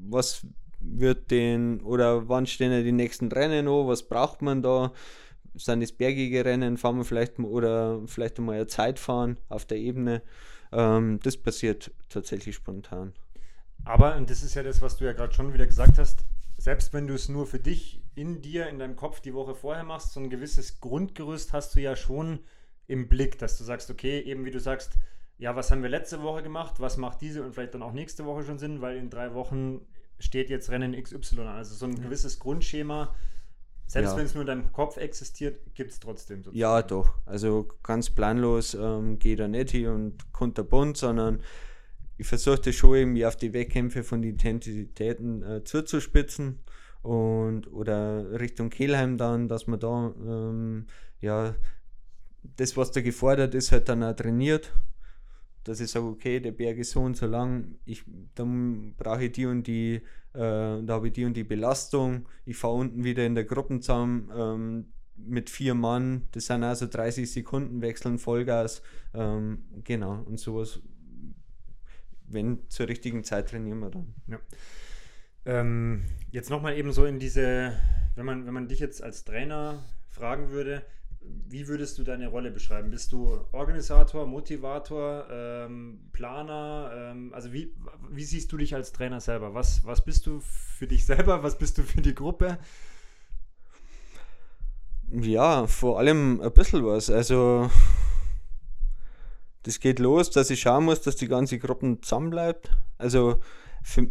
was wird den oder wann stehen die nächsten Rennen an, was braucht man da sind es bergige Rennen, fahren wir vielleicht oder vielleicht mal eine Zeit fahren auf der Ebene. Ähm, das passiert tatsächlich spontan. Aber, und das ist ja das, was du ja gerade schon wieder gesagt hast, selbst wenn du es nur für dich in dir, in deinem Kopf die Woche vorher machst, so ein gewisses Grundgerüst hast du ja schon im Blick, dass du sagst, okay, eben wie du sagst, ja, was haben wir letzte Woche gemacht, was macht diese und vielleicht dann auch nächste Woche schon Sinn, weil in drei Wochen steht jetzt Rennen XY an. Also so ein gewisses Grundschema, selbst ja. wenn es nur in deinem Kopf existiert, gibt es trotzdem sozusagen. Ja, doch. Also ganz planlos ähm, geht er nicht hier und kunterbunt, sondern ich versuche das schon irgendwie auf die Wettkämpfe von den Intensitäten äh, zuzuspitzen und oder Richtung Kehlheim dann, dass man da ähm, ja das, was da gefordert ist, halt dann auch trainiert. Dass ich sage, okay, der Berg ist so und so lang, ich, dann brauche ich die und die äh, da habe ich die und die Belastung. Ich fahre unten wieder in der Gruppe zusammen ähm, mit vier Mann. Das sind also 30 Sekunden wechseln, Vollgas. Ähm, genau, und sowas, wenn zur richtigen Zeit trainieren wir dann. Ja. Ähm, jetzt nochmal eben so in diese, wenn man, wenn man dich jetzt als Trainer fragen würde, wie würdest du deine Rolle beschreiben? Bist du Organisator, Motivator, ähm, Planer? Ähm, also wie, wie siehst du dich als Trainer selber? Was, was bist du für dich selber? Was bist du für die Gruppe? Ja, vor allem ein bisschen was. Also das geht los, dass ich schauen muss, dass die ganze Gruppe zusammenbleibt. Also für,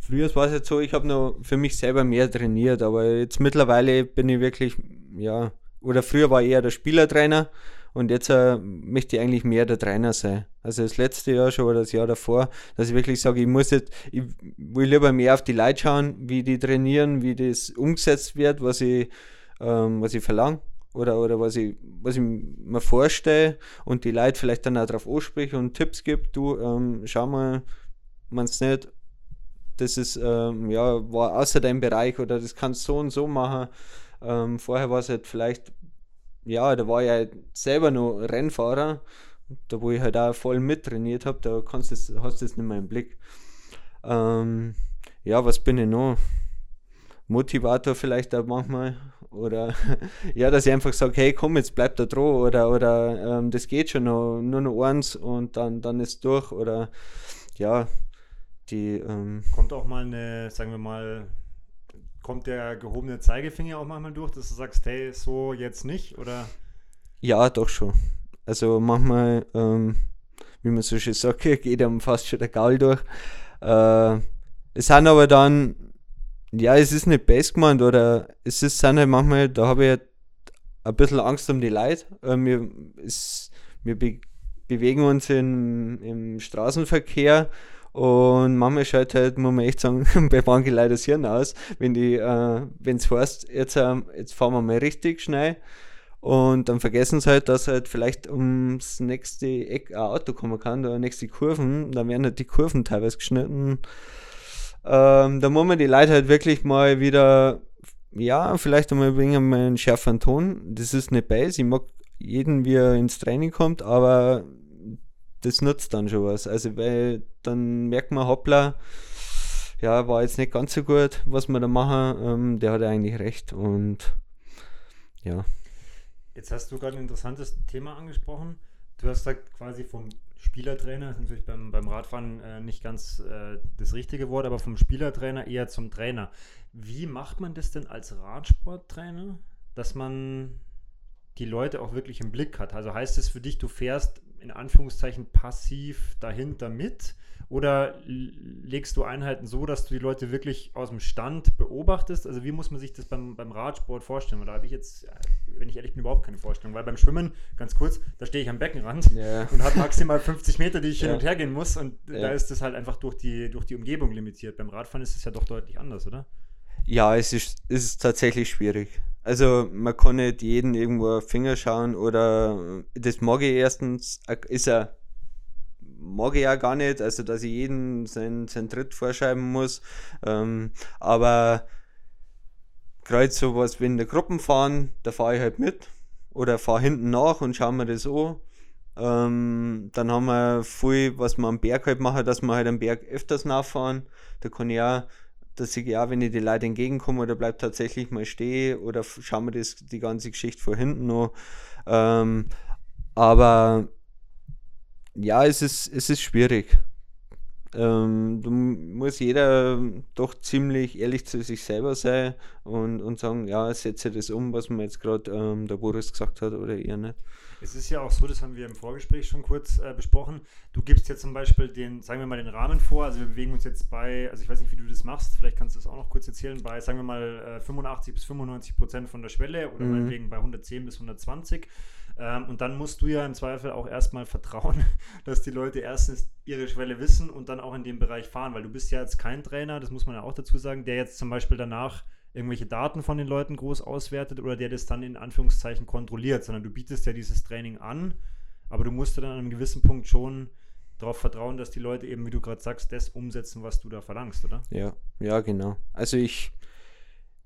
früher war es jetzt so, ich habe noch für mich selber mehr trainiert, aber jetzt mittlerweile bin ich wirklich, ja, oder früher war ich eher der Spielertrainer und jetzt äh, möchte ich eigentlich mehr der Trainer sein. Also das letzte Jahr schon oder das Jahr davor, dass ich wirklich sage, ich muss jetzt, ich will lieber mehr auf die Leute schauen, wie die trainieren, wie das umgesetzt wird, was ich, ähm, was ich verlange oder, oder was, ich, was ich mir vorstelle und die Leute vielleicht dann auch darauf anspreche und Tipps gibt, du ähm, schau mal, man es nicht, das ist, ähm, ja, war außer deinem Bereich oder das kannst so und so machen. Ähm, vorher war es halt vielleicht, ja, da war ich halt selber noch Rennfahrer, da wo ich halt auch voll mittrainiert habe, da kannst das, hast du das nicht mehr im Blick. Ähm, ja, was bin ich noch? Motivator vielleicht auch manchmal. Oder ja, dass ich einfach sage, hey komm, jetzt bleib da dran oder, oder ähm, das geht schon noch, nur noch eins und dann, dann ist durch. Oder ja, die. Ähm, Kommt auch mal eine, sagen wir mal, kommt der gehobene Zeigefinger auch manchmal durch, dass du sagst, hey, so jetzt nicht? Oder? Ja, doch schon. Also manchmal, ähm, wie man so schön sagt, geht einem fast schon der Gaul durch. Äh, es sind aber dann, ja, es ist nicht best gemeint oder es ist, sind halt manchmal, da habe ich ein bisschen Angst um die Leute. Äh, wir, es, wir be bewegen uns in, im Straßenverkehr und manchmal schaut halt, muss man echt sagen, bei manchen Leuten das Hirn aus, wenn die, äh, wenn es heißt, jetzt, äh, jetzt fahren wir mal richtig schnell und dann vergessen sie halt, dass halt vielleicht ums nächste Eck ein Auto kommen kann, oder nächste Kurven, dann werden halt die Kurven teilweise geschnitten. Ähm, da muss man die Leute halt wirklich mal wieder, ja, vielleicht einmal bringen wir einen schärferen Ton. Das ist nicht base, ich mag jeden, wie er ins Training kommt, aber das nutzt dann schon was. Also, weil dann merkt man, hoppla, ja, war jetzt nicht ganz so gut, was wir da machen. Ähm, der hat eigentlich recht und ja. Jetzt hast du gerade ein interessantes Thema angesprochen. Du hast gesagt, quasi vom Spielertrainer, das ist natürlich beim, beim Radfahren äh, nicht ganz äh, das richtige Wort, aber vom Spielertrainer eher zum Trainer. Wie macht man das denn als Radsporttrainer, dass man die Leute auch wirklich im Blick hat? Also heißt es für dich, du fährst in Anführungszeichen passiv dahinter mit? Oder legst du Einheiten so, dass du die Leute wirklich aus dem Stand beobachtest? Also wie muss man sich das beim, beim Radsport vorstellen? da habe ich jetzt wenn ich ehrlich bin, überhaupt keine Vorstellung. Weil beim Schwimmen, ganz kurz, da stehe ich am Beckenrand ja. und habe maximal 50 Meter, die ich ja. hin und her gehen muss. Und ja. da ist das halt einfach durch die, durch die Umgebung limitiert. Beim Radfahren ist es ja doch deutlich anders, oder? Ja, es ist, es ist tatsächlich schwierig. Also man kann nicht jeden irgendwo Finger schauen oder das mag ich erstens, ist ja mag ich ja gar nicht, also dass ich jeden seinen, seinen Tritt vorschreiben muss. Ähm, aber gerade sowas wie in der Gruppen fahren, da fahre ich halt mit oder fahre hinten nach und schaue mir das an. Ähm, dann haben wir viel, was wir am Berg halt machen, dass wir halt am Berg öfters nachfahren. Da kann ich auch dass ich ja, wenn ich die Leute entgegenkomme oder bleibt tatsächlich mal stehen oder schauen wir das, die ganze Geschichte von hinten noch. Ähm, aber ja, es ist, es ist schwierig. Ähm, da muss jeder doch ziemlich ehrlich zu sich selber sein und, und sagen, ja, setze das um, was mir jetzt gerade ähm, der Boris gesagt hat oder eher nicht. Es ist ja auch so, das haben wir im Vorgespräch schon kurz äh, besprochen. Du gibst jetzt zum Beispiel den, sagen wir mal, den Rahmen vor. Also wir bewegen uns jetzt bei, also ich weiß nicht, wie du das machst, vielleicht kannst du das auch noch kurz erzählen, bei, sagen wir mal, äh, 85 bis 95 Prozent von der Schwelle oder mhm. meinetwegen bei 110 bis 120. Ähm, und dann musst du ja im Zweifel auch erstmal vertrauen, dass die Leute erstens ihre Schwelle wissen und dann auch in dem Bereich fahren, weil du bist ja jetzt kein Trainer, das muss man ja auch dazu sagen, der jetzt zum Beispiel danach irgendwelche Daten von den Leuten groß auswertet oder der das dann in Anführungszeichen kontrolliert, sondern du bietest ja dieses Training an, aber du musst dann an einem gewissen Punkt schon darauf vertrauen, dass die Leute eben, wie du gerade sagst, das umsetzen, was du da verlangst, oder? Ja, ja, genau. Also ich,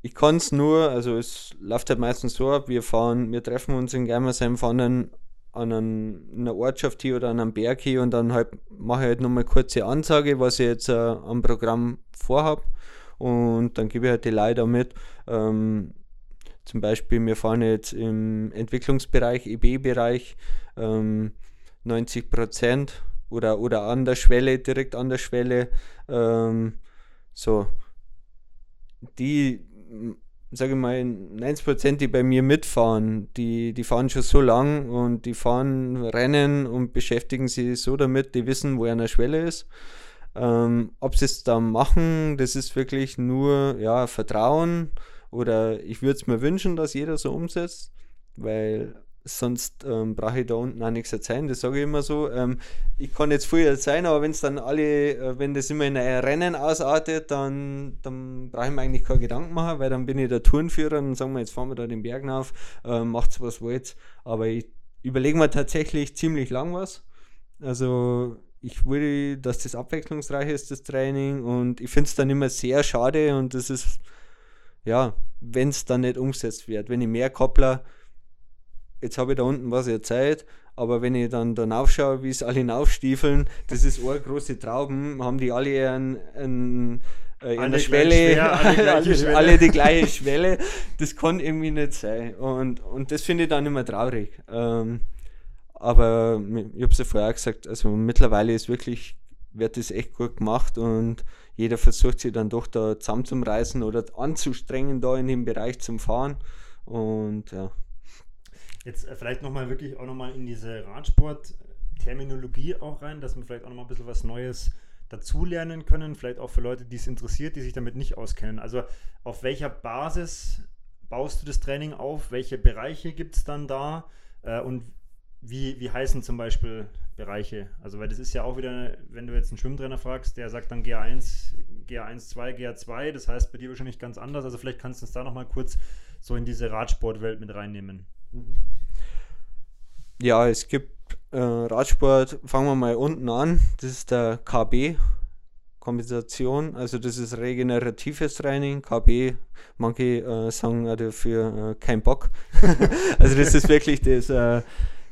ich kann es nur, also es läuft halt meistens so ab, wir fahren, wir treffen uns in Germersheim, fahren dann an einer Ortschaft hier oder an einem Berg hier und dann halt mache ich halt nochmal kurze Ansage, was ich jetzt äh, am Programm vorhabe und dann gebe ich halt die Leute mit. Ähm, zum Beispiel, wir fahren jetzt im Entwicklungsbereich, EB-Bereich, ähm, 90 Prozent oder, oder an der Schwelle, direkt an der Schwelle. Ähm, so, die, sage ich mal, 90 Prozent, die bei mir mitfahren, die, die fahren schon so lang und die fahren Rennen und beschäftigen sich so damit, die wissen, wo eine Schwelle ist. Ähm, ob sie es da machen, das ist wirklich nur ja, Vertrauen oder ich würde es mir wünschen, dass jeder so umsetzt, weil sonst ähm, brauche ich da unten auch nichts erzählen, das sage ich immer so. Ähm, ich kann jetzt viel erzählen, aber wenn es dann alle, äh, wenn das immer in ein Rennen ausartet, dann, dann brauche ich mir eigentlich keine Gedanken machen, weil dann bin ich der Tourenführer und sagen wir, jetzt fahren wir da den Berg auf, äh, macht's was wollt. Aber ich überlege mir tatsächlich ziemlich lang was. Also ich will, dass das abwechslungsreich ist, das Training. Und ich finde es dann immer sehr schade und das ist, ja, wenn es dann nicht umgesetzt wird. Wenn ich mehr Koppler, jetzt habe ich da unten was erzählt, aber wenn ich dann da aufschaue, wie es alle hinaufstiefeln, das ist eine große Trauben, haben die alle einen, einen äh, der Schwelle, schwer, alle, alle, Schwelle. alle, die gleiche Schwelle. Das kann irgendwie nicht sein. Und, und das finde ich dann immer traurig. Ähm, aber ich habe es ja vorher gesagt, also mittlerweile ist wirklich, wird das echt gut gemacht und jeder versucht sich dann doch da zusammenzureißen oder anzustrengen da in dem Bereich zum Fahren. Und ja. Jetzt äh, vielleicht nochmal wirklich auch nochmal in diese Radsport-Terminologie auch rein, dass wir vielleicht auch nochmal ein bisschen was Neues dazulernen können, vielleicht auch für Leute, die es interessiert, die sich damit nicht auskennen. Also auf welcher Basis baust du das Training auf? Welche Bereiche gibt es dann da? Äh, und wie, wie heißen zum Beispiel Bereiche? Also, weil das ist ja auch wieder, wenn du jetzt einen Schwimmtrainer fragst, der sagt dann GA1, GA1, 2, GA2, das heißt bei dir wahrscheinlich ganz anders. Also, vielleicht kannst du uns da nochmal kurz so in diese Radsportwelt mit reinnehmen. Ja, es gibt äh, Radsport, fangen wir mal unten an, das ist der KB, Kompensation, also das ist regeneratives Training, KB, manche äh, sagen dafür äh, kein Bock. also das ist wirklich das äh,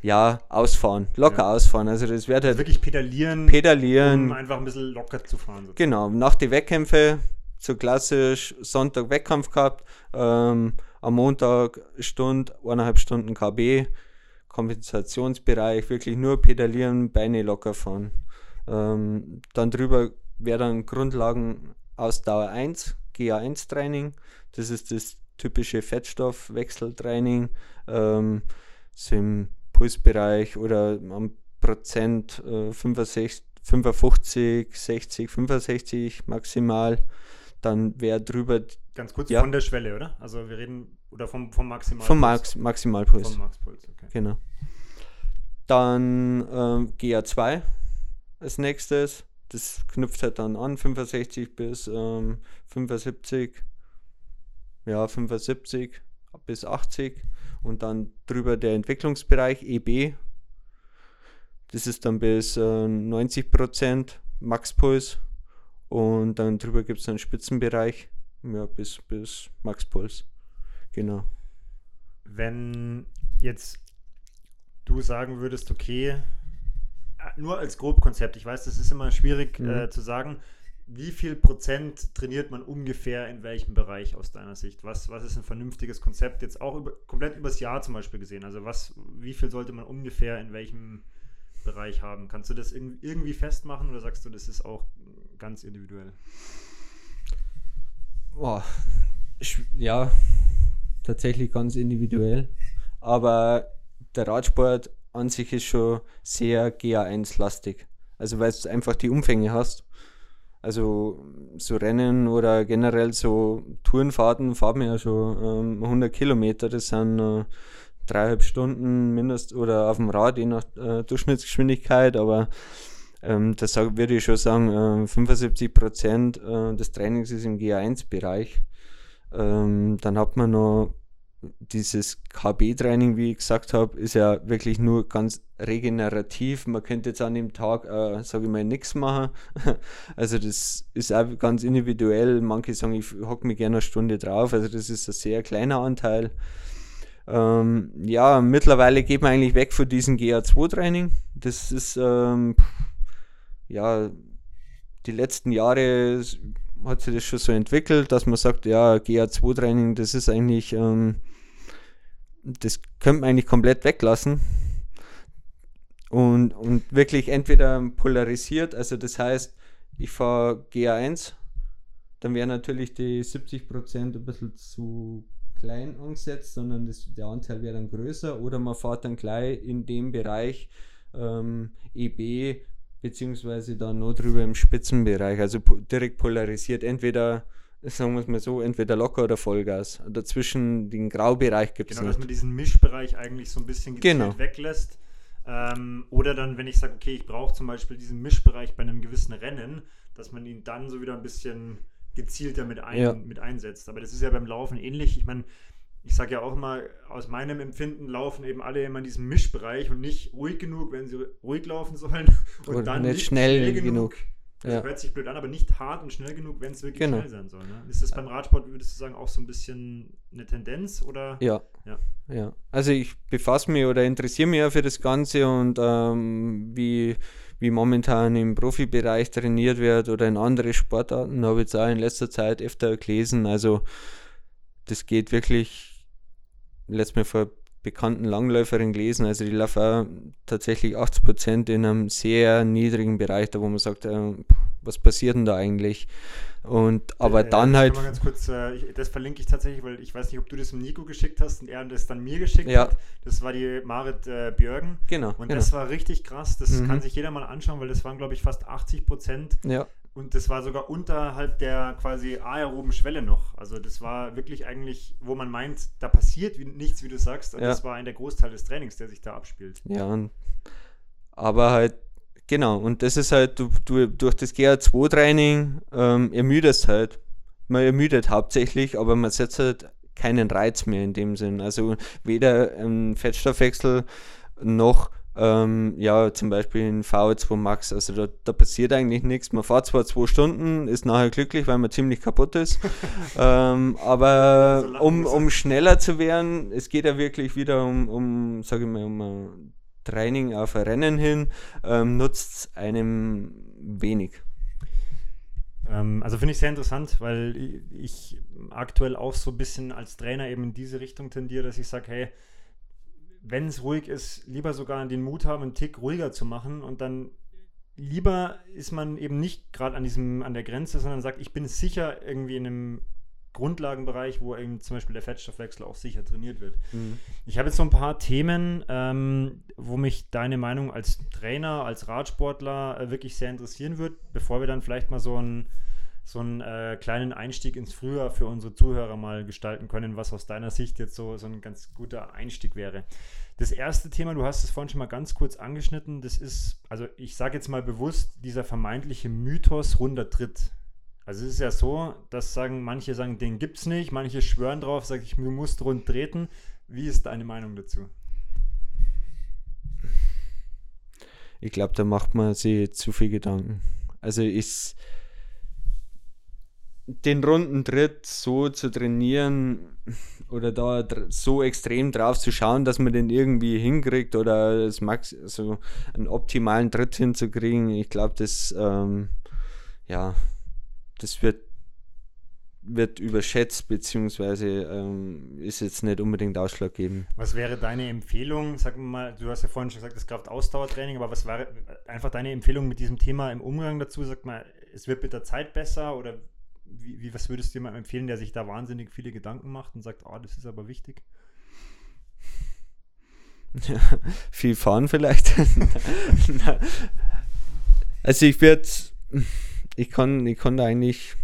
ja, ausfahren, locker ja. ausfahren. Also das wird halt wirklich pedalieren, pedalieren, um einfach ein bisschen locker zu fahren. Sozusagen. Genau, nach den Wettkämpfen, so klassisch Sonntag Wettkampf gehabt, ähm, am Montag Stunde, eineinhalb Stunden KB, Kompensationsbereich, wirklich nur pedalieren, Beine locker fahren. Ähm, dann drüber wäre dann Grundlagen Ausdauer 1, GA1 Training, das ist das typische Fettstoffwechseltraining, ähm, so im Pulsbereich oder am Prozent äh, 65, 55, 60, 65 maximal. Dann wäre drüber. Ganz kurz Ja. von der Schwelle, oder? Also wir reden, oder vom, vom Maximal. Vom Max, Maximalpuls. Vom Maxpuls, okay. Genau. Dann ähm, GA2 als nächstes. Das knüpft halt dann an, 65 bis ähm, 75. Ja, 75 bis 80. Und dann drüber der Entwicklungsbereich EB. Das ist dann bis äh, 90% Maxpuls. Und dann drüber gibt es einen Spitzenbereich. Ja, bis, bis Maxpuls. Genau. Wenn jetzt du sagen würdest, okay, äh, nur als Grobkonzept, ich weiß, das ist immer schwierig Mhm. äh, zu sagen, wie viel Prozent trainiert man ungefähr in welchem Bereich aus deiner Sicht? Was, was ist ein vernünftiges Konzept jetzt auch über, komplett übers Jahr zum Beispiel gesehen? Also was, wie viel sollte man ungefähr in welchem Bereich haben? Kannst du das irg- irgendwie festmachen oder sagst du, das ist auch ganz individuell? Boah, ja, tatsächlich ganz individuell. Aber der Radsport an sich ist schon sehr GA1-lastig. Also weil du einfach die Umfänge hast. Also so Rennen oder generell so Tourenfahrten fahren wir ja schon ähm, 100 Kilometer. Das sind äh, dreieinhalb Stunden mindest oder auf dem Rad, je nach äh, Durchschnittsgeschwindigkeit. Aber ähm, das würde ich schon sagen, äh, 75 Prozent äh, des Trainings ist im GA1-Bereich. Ähm, dann hat man noch dieses KB-Training, wie ich gesagt habe, ist ja wirklich nur ganz regenerativ. Man könnte jetzt an dem Tag, äh, sage ich mal, nichts machen. also das ist auch ganz individuell. Manche sagen, ich hocke mich gerne eine Stunde drauf. Also das ist ein sehr kleiner Anteil. Ähm, ja, mittlerweile geht man eigentlich weg von diesem GA2-Training. Das ist, ähm, ja, die letzten Jahre hat sich das schon so entwickelt, dass man sagt, ja, GA2-Training, das ist eigentlich, ähm, das könnte man eigentlich komplett weglassen. Und, und wirklich entweder polarisiert, also das heißt, ich fahre GA1, dann wäre natürlich die 70% ein bisschen zu klein angesetzt, sondern das, der Anteil wäre dann größer oder man fährt dann gleich in dem Bereich ähm, EB beziehungsweise dann noch drüber im Spitzenbereich, also po direkt polarisiert, entweder sagen wir es mal so, entweder locker oder Vollgas. Dazwischen den Graubereich gibt es Genau, dass man nicht. diesen Mischbereich eigentlich so ein bisschen gezielt Genau. weglässt. Ähm, oder dann, wenn ich sage, okay, ich brauche zum Beispiel diesen Mischbereich bei einem gewissen Rennen, dass man ihn dann so wieder ein bisschen gezielter mit, ein, Ja. mit einsetzt. Aber das ist ja beim Laufen ähnlich. Ich meine, ich sage ja auch immer, aus meinem Empfinden laufen eben alle immer in diesem Mischbereich und nicht ruhig genug, wenn sie ruhig laufen sollen. Und Oder dann nicht schnell genug. Das Ja. hört sich blöd an, aber nicht hart und schnell genug, wenn es wirklich Genau. schnell sein soll. Ne? Ist das beim Radsport, würdest du sagen, auch so ein bisschen eine Tendenz? Oder? Ja. Ja. ja. Also ich befasse mich oder interessiere mich ja für das Ganze und ähm, wie, wie momentan im Profibereich trainiert wird oder in andere Sportarten, habe ich jetzt auch in letzter Zeit öfter gelesen. Also das geht wirklich, letztes Mal vor bekannten Langläuferin gelesen, also die laufen tatsächlich 80% in einem sehr niedrigen Bereich, da wo man sagt, äh, was passiert denn da eigentlich? Und aber Äh, dann ich halt kann mal ganz kurz, äh, ich, das verlinke ich tatsächlich, weil ich weiß nicht, ob du das dem Nico geschickt hast und er das dann mir geschickt Ja. hat. Das war die Marit äh, Björgen. genau, Und genau. das war richtig krass. Das Mhm. kann sich jeder mal anschauen, weil das waren, glaube ich, fast 80 Prozent. ja. Und das war sogar unterhalb der quasi aeroben Schwelle noch. Also das war wirklich eigentlich, wo man meint, da passiert nichts, wie du sagst. Und Ja. das war ein der Großteil des Trainings, der sich da abspielt. Ja, aber halt, genau, und das ist halt, du, du durch das GA2-Training ähm, ermüdest halt. Man ermüdet hauptsächlich, aber man setzt halt keinen Reiz mehr in dem Sinn. Also weder im Fettstoffwechsel noch ähm, ja, zum Beispiel in VO2 Max, also da, da passiert eigentlich nichts. Man fährt zwar zwei Stunden, ist nachher glücklich, weil man ziemlich kaputt ist, ähm, aber So um, um schneller zu werden, es geht ja wirklich wieder um, um sage ich mal, um ein Training auf ein Rennen hin, ähm, nutzt es einem wenig. Ähm, also finde ich sehr interessant, weil ich aktuell auch so ein bisschen als Trainer eben in diese Richtung tendiere, dass ich sage, hey, wenn es ruhig ist, lieber sogar den Mut haben, einen Tick ruhiger zu machen und dann lieber ist man eben nicht gerade an diesem, an der Grenze, sondern sagt, ich bin sicher irgendwie in einem Grundlagenbereich, wo eben zum Beispiel der Fettstoffwechsel auch sicher trainiert wird. Ich habe jetzt so ein paar Themen, ähm, wo mich deine Meinung als Trainer, als Radsportler äh, wirklich sehr interessieren wird, bevor wir dann vielleicht mal so ein, so einen äh, kleinen Einstieg ins Frühjahr für unsere Zuhörer mal gestalten können, was aus deiner Sicht jetzt so, so ein ganz guter Einstieg wäre. Das erste Thema, du hast es vorhin schon mal ganz kurz angeschnitten, das ist, also ich sage jetzt mal bewusst, dieser vermeintliche Mythos runder Tritt. Also es ist ja so, dass sagen manche sagen, den gibt es nicht, manche schwören drauf, sage ich, du musst rund treten. Wie ist deine Meinung dazu? Ich glaube, da macht man sich zu viel Gedanken. Also ist den runden Tritt so zu trainieren oder da so extrem drauf zu schauen, dass man den irgendwie hinkriegt oder das Max, also einen optimalen Tritt hinzukriegen, ich glaube, das ähm, ja, das wird wird überschätzt, beziehungsweise ähm, ist jetzt nicht unbedingt ausschlaggebend. Was wäre deine Empfehlung? Sag mal, du hast ja vorhin schon gesagt, das Kraftausdauertraining, aber was wäre einfach deine Empfehlung mit diesem Thema im Umgang dazu? Sag mal, es wird mit der Zeit besser oder wie, wie, was würdest du jemandem empfehlen, der sich da wahnsinnig viele Gedanken macht und sagt, oh, das ist aber wichtig? Ja, viel fahren vielleicht. also ich werde, ich kann, ich kann da eigentlich,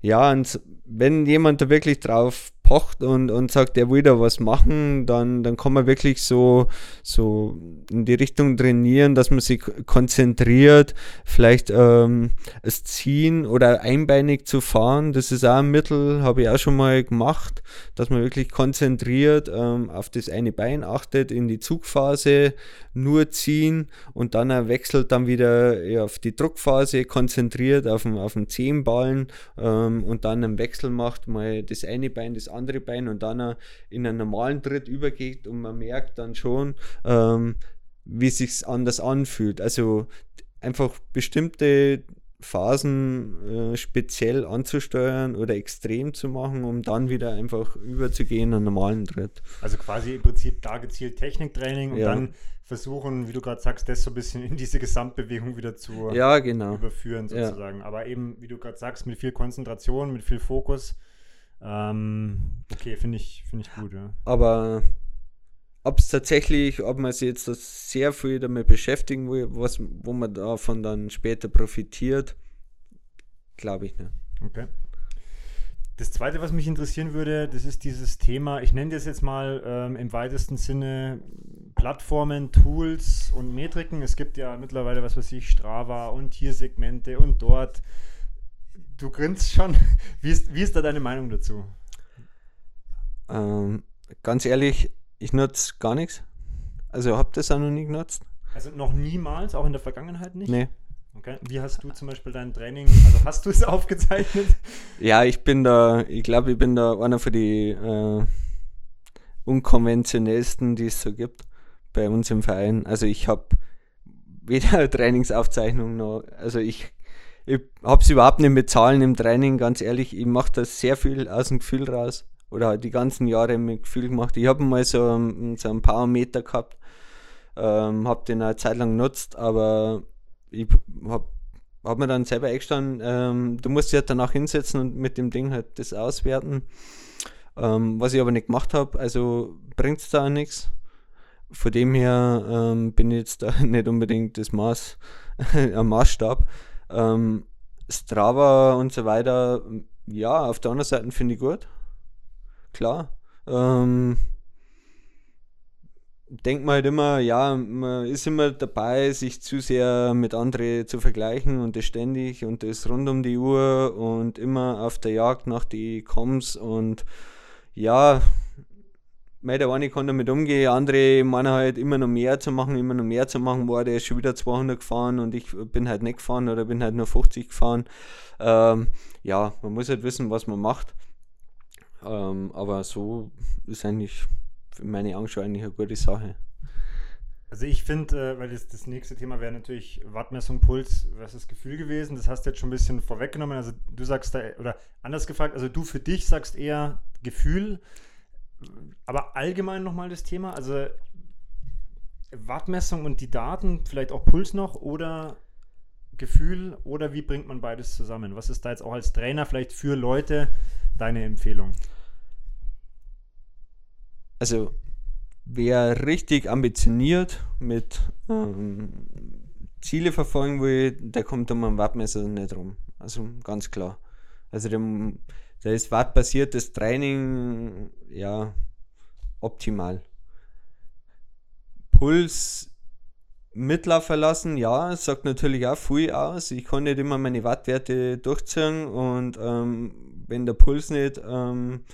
ja, und wenn jemand da wirklich drauf pocht und, und sagt, er will da was machen, dann, dann kann man wirklich so, so in die Richtung trainieren, dass man sich konzentriert, vielleicht ähm, das Ziehen oder einbeinig zu fahren. Das ist auch ein Mittel, habe ich auch schon mal gemacht, dass man wirklich konzentriert ähm, auf das eine Bein achtet, in die Zugphase nur ziehen und dann wechselt dann wieder auf die Druckphase, konzentriert auf den, auf den Zehenballen ähm, und dann einen Wechsel macht, mal das eine Bein, das andere Bein und dann in einen normalen Tritt übergeht und man merkt dann schon, ähm, wie sich anders anfühlt. Also einfach bestimmte Phasen äh, speziell anzusteuern oder extrem zu machen, um dann wieder einfach überzugehen in einen normalen Tritt. Also quasi im Prinzip da gezielt Techniktraining und ja. dann versuchen, wie du gerade sagst, das so ein bisschen in diese Gesamtbewegung wieder zu ja, genau. überführen sozusagen. Ja. Aber eben, wie du gerade sagst, mit viel Konzentration, mit viel Fokus ähm, okay, finde ich, find ich gut, ja. Aber ob es tatsächlich, ob man sich jetzt das sehr viel damit beschäftigen will, was, wo man davon dann später profitiert, glaube ich nicht. Okay. Das zweite, was mich interessieren würde, das ist dieses Thema, ich nenne das jetzt mal ähm, im weitesten Sinne Plattformen, Tools und Metriken. Es gibt ja mittlerweile, was weiß ich, Strava und Tiersegmente und dort Du grinst schon. Wie ist, wie ist da deine Meinung dazu? Ähm, ganz ehrlich, ich nutze gar nichts. Also habe das auch noch nie genutzt. Also noch niemals, auch in der Vergangenheit nicht? Nee. Okay. Wie hast du zum Beispiel dein Training, also hast du es aufgezeichnet? Ja, ich bin da, ich glaube, ich bin da einer von die äh, unkonventionellsten, die es so gibt bei uns im Verein. Also ich habe weder Trainingsaufzeichnung noch, also ich ich habe es überhaupt nicht mit Zahlen im Training, ganz ehrlich. Ich mache das sehr viel aus dem Gefühl raus. Oder halt die ganzen Jahre mit Gefühl gemacht. Ich habe mal so, so einen Powermeter gehabt, ähm, habe den eine Zeit lang genutzt, aber ich habe hab mir dann selber eingestanden, ähm, du musst dich halt danach hinsetzen und mit dem Ding halt das auswerten. Ähm, was ich aber nicht gemacht habe, also bringt es da auch nichts. Von dem her ähm, bin ich jetzt da nicht unbedingt das Maß, am Maßstab. Ähm, Strava und so weiter, ja, auf der anderen Seite finde ich gut. Klar. Ähm, denkt man halt immer, ja, man ist immer dabei, sich zu sehr mit anderen zu vergleichen und das ständig und das rund um die Uhr und immer auf der Jagd nach die Coms und ja, Mei, der eine kann damit umgehen, andere meinen halt immer noch mehr zu machen, immer noch mehr zu machen, war der ist schon wieder 200 gefahren und ich bin halt nicht gefahren oder bin halt nur 50 gefahren. Ähm, ja, man muss halt wissen, was man macht. Ähm, aber so ist eigentlich für meine Angst eigentlich eine gute Sache. Also ich finde, äh, weil das, das nächste Thema wäre natürlich Wattmessung, Puls was ist Gefühl gewesen. Das hast du jetzt schon ein bisschen vorweggenommen. Also du sagst da, oder anders gefragt, also du für dich sagst eher Gefühl. Aber allgemein nochmal das Thema, also Wattmessung und die Daten, vielleicht auch Puls noch oder Gefühl oder wie bringt man beides zusammen? Was ist da jetzt auch als Trainer vielleicht für Leute deine Empfehlung? Also wer richtig ambitioniert mit ähm, Ziele verfolgen will, der kommt um einen Wattmesser nicht rum. Also ganz klar. Also dem, da ist wattbasiertes Training ja optimal. Puls Mitlaufen lassen, ja, sagt natürlich auch viel aus. Ich kann nicht immer meine Wattwerte durchziehen und ähm, wenn der Puls nicht ähm,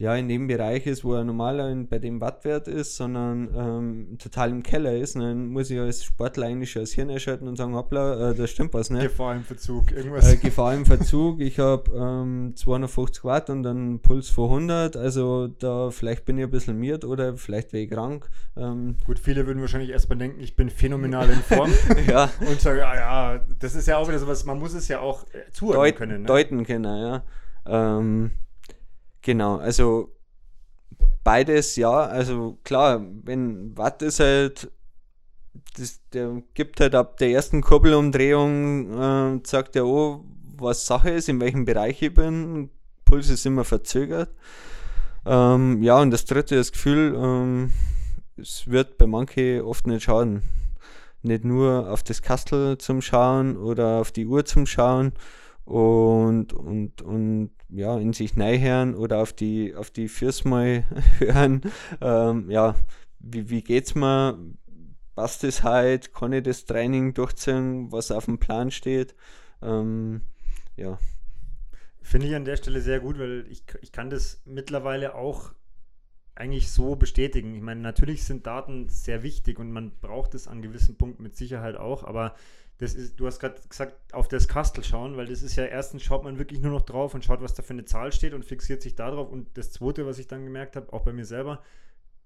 ja, in dem Bereich ist, wo er normaler bei dem Wattwert ist, sondern ähm, total im Keller ist, dann muss ich als Sportler eigentlich schon das Hirn erschalten und sagen, hoppla, äh, da stimmt was nicht. Gefahr im Verzug, irgendwas. Äh, Gefahr im Verzug, ich habe ähm, 250 Watt und dann Puls von 100, also da vielleicht bin ich ein bisschen miert oder vielleicht wäre ich krank. Ähm. Gut, viele würden wahrscheinlich erstmal denken, ich bin phänomenal in Form. ja. Und sagen, ja, ja, das ist ja auch wieder sowas, man muss es ja auch äh, zuordnen Deut können. Ne? Deuten können, ja. Ähm, Genau, also beides ja. Also klar, wenn Watt ist halt, das, der gibt halt ab der ersten Kurbelumdrehung, äh, sagt er, oh, was Sache ist, in welchem Bereich ich bin. Puls ist immer verzögert. Ähm, ja, und das dritte, das Gefühl, ähm, es wird bei manchen oft nicht schaden. Nicht nur auf das Kastel zum Schauen oder auf die Uhr zum Schauen und, und, und ja, in sich hören oder auf die, auf die Fürs mal hören. Ähm, ja, wie, wie geht's mir? Passt es halt? Kann ich das Training durchziehen, was auf dem Plan steht? Ähm, ja. Finde ich an der Stelle sehr gut, weil ich, ich kann das mittlerweile auch eigentlich so bestätigen. Ich meine, natürlich sind Daten sehr wichtig und man braucht es an gewissen Punkten mit Sicherheit auch, aber das ist, du hast gerade gesagt, auf das Kastel schauen, weil das ist ja erstens schaut man wirklich nur noch drauf und schaut, was da für eine Zahl steht und fixiert sich darauf. Und das zweite, was ich dann gemerkt habe, auch bei mir selber,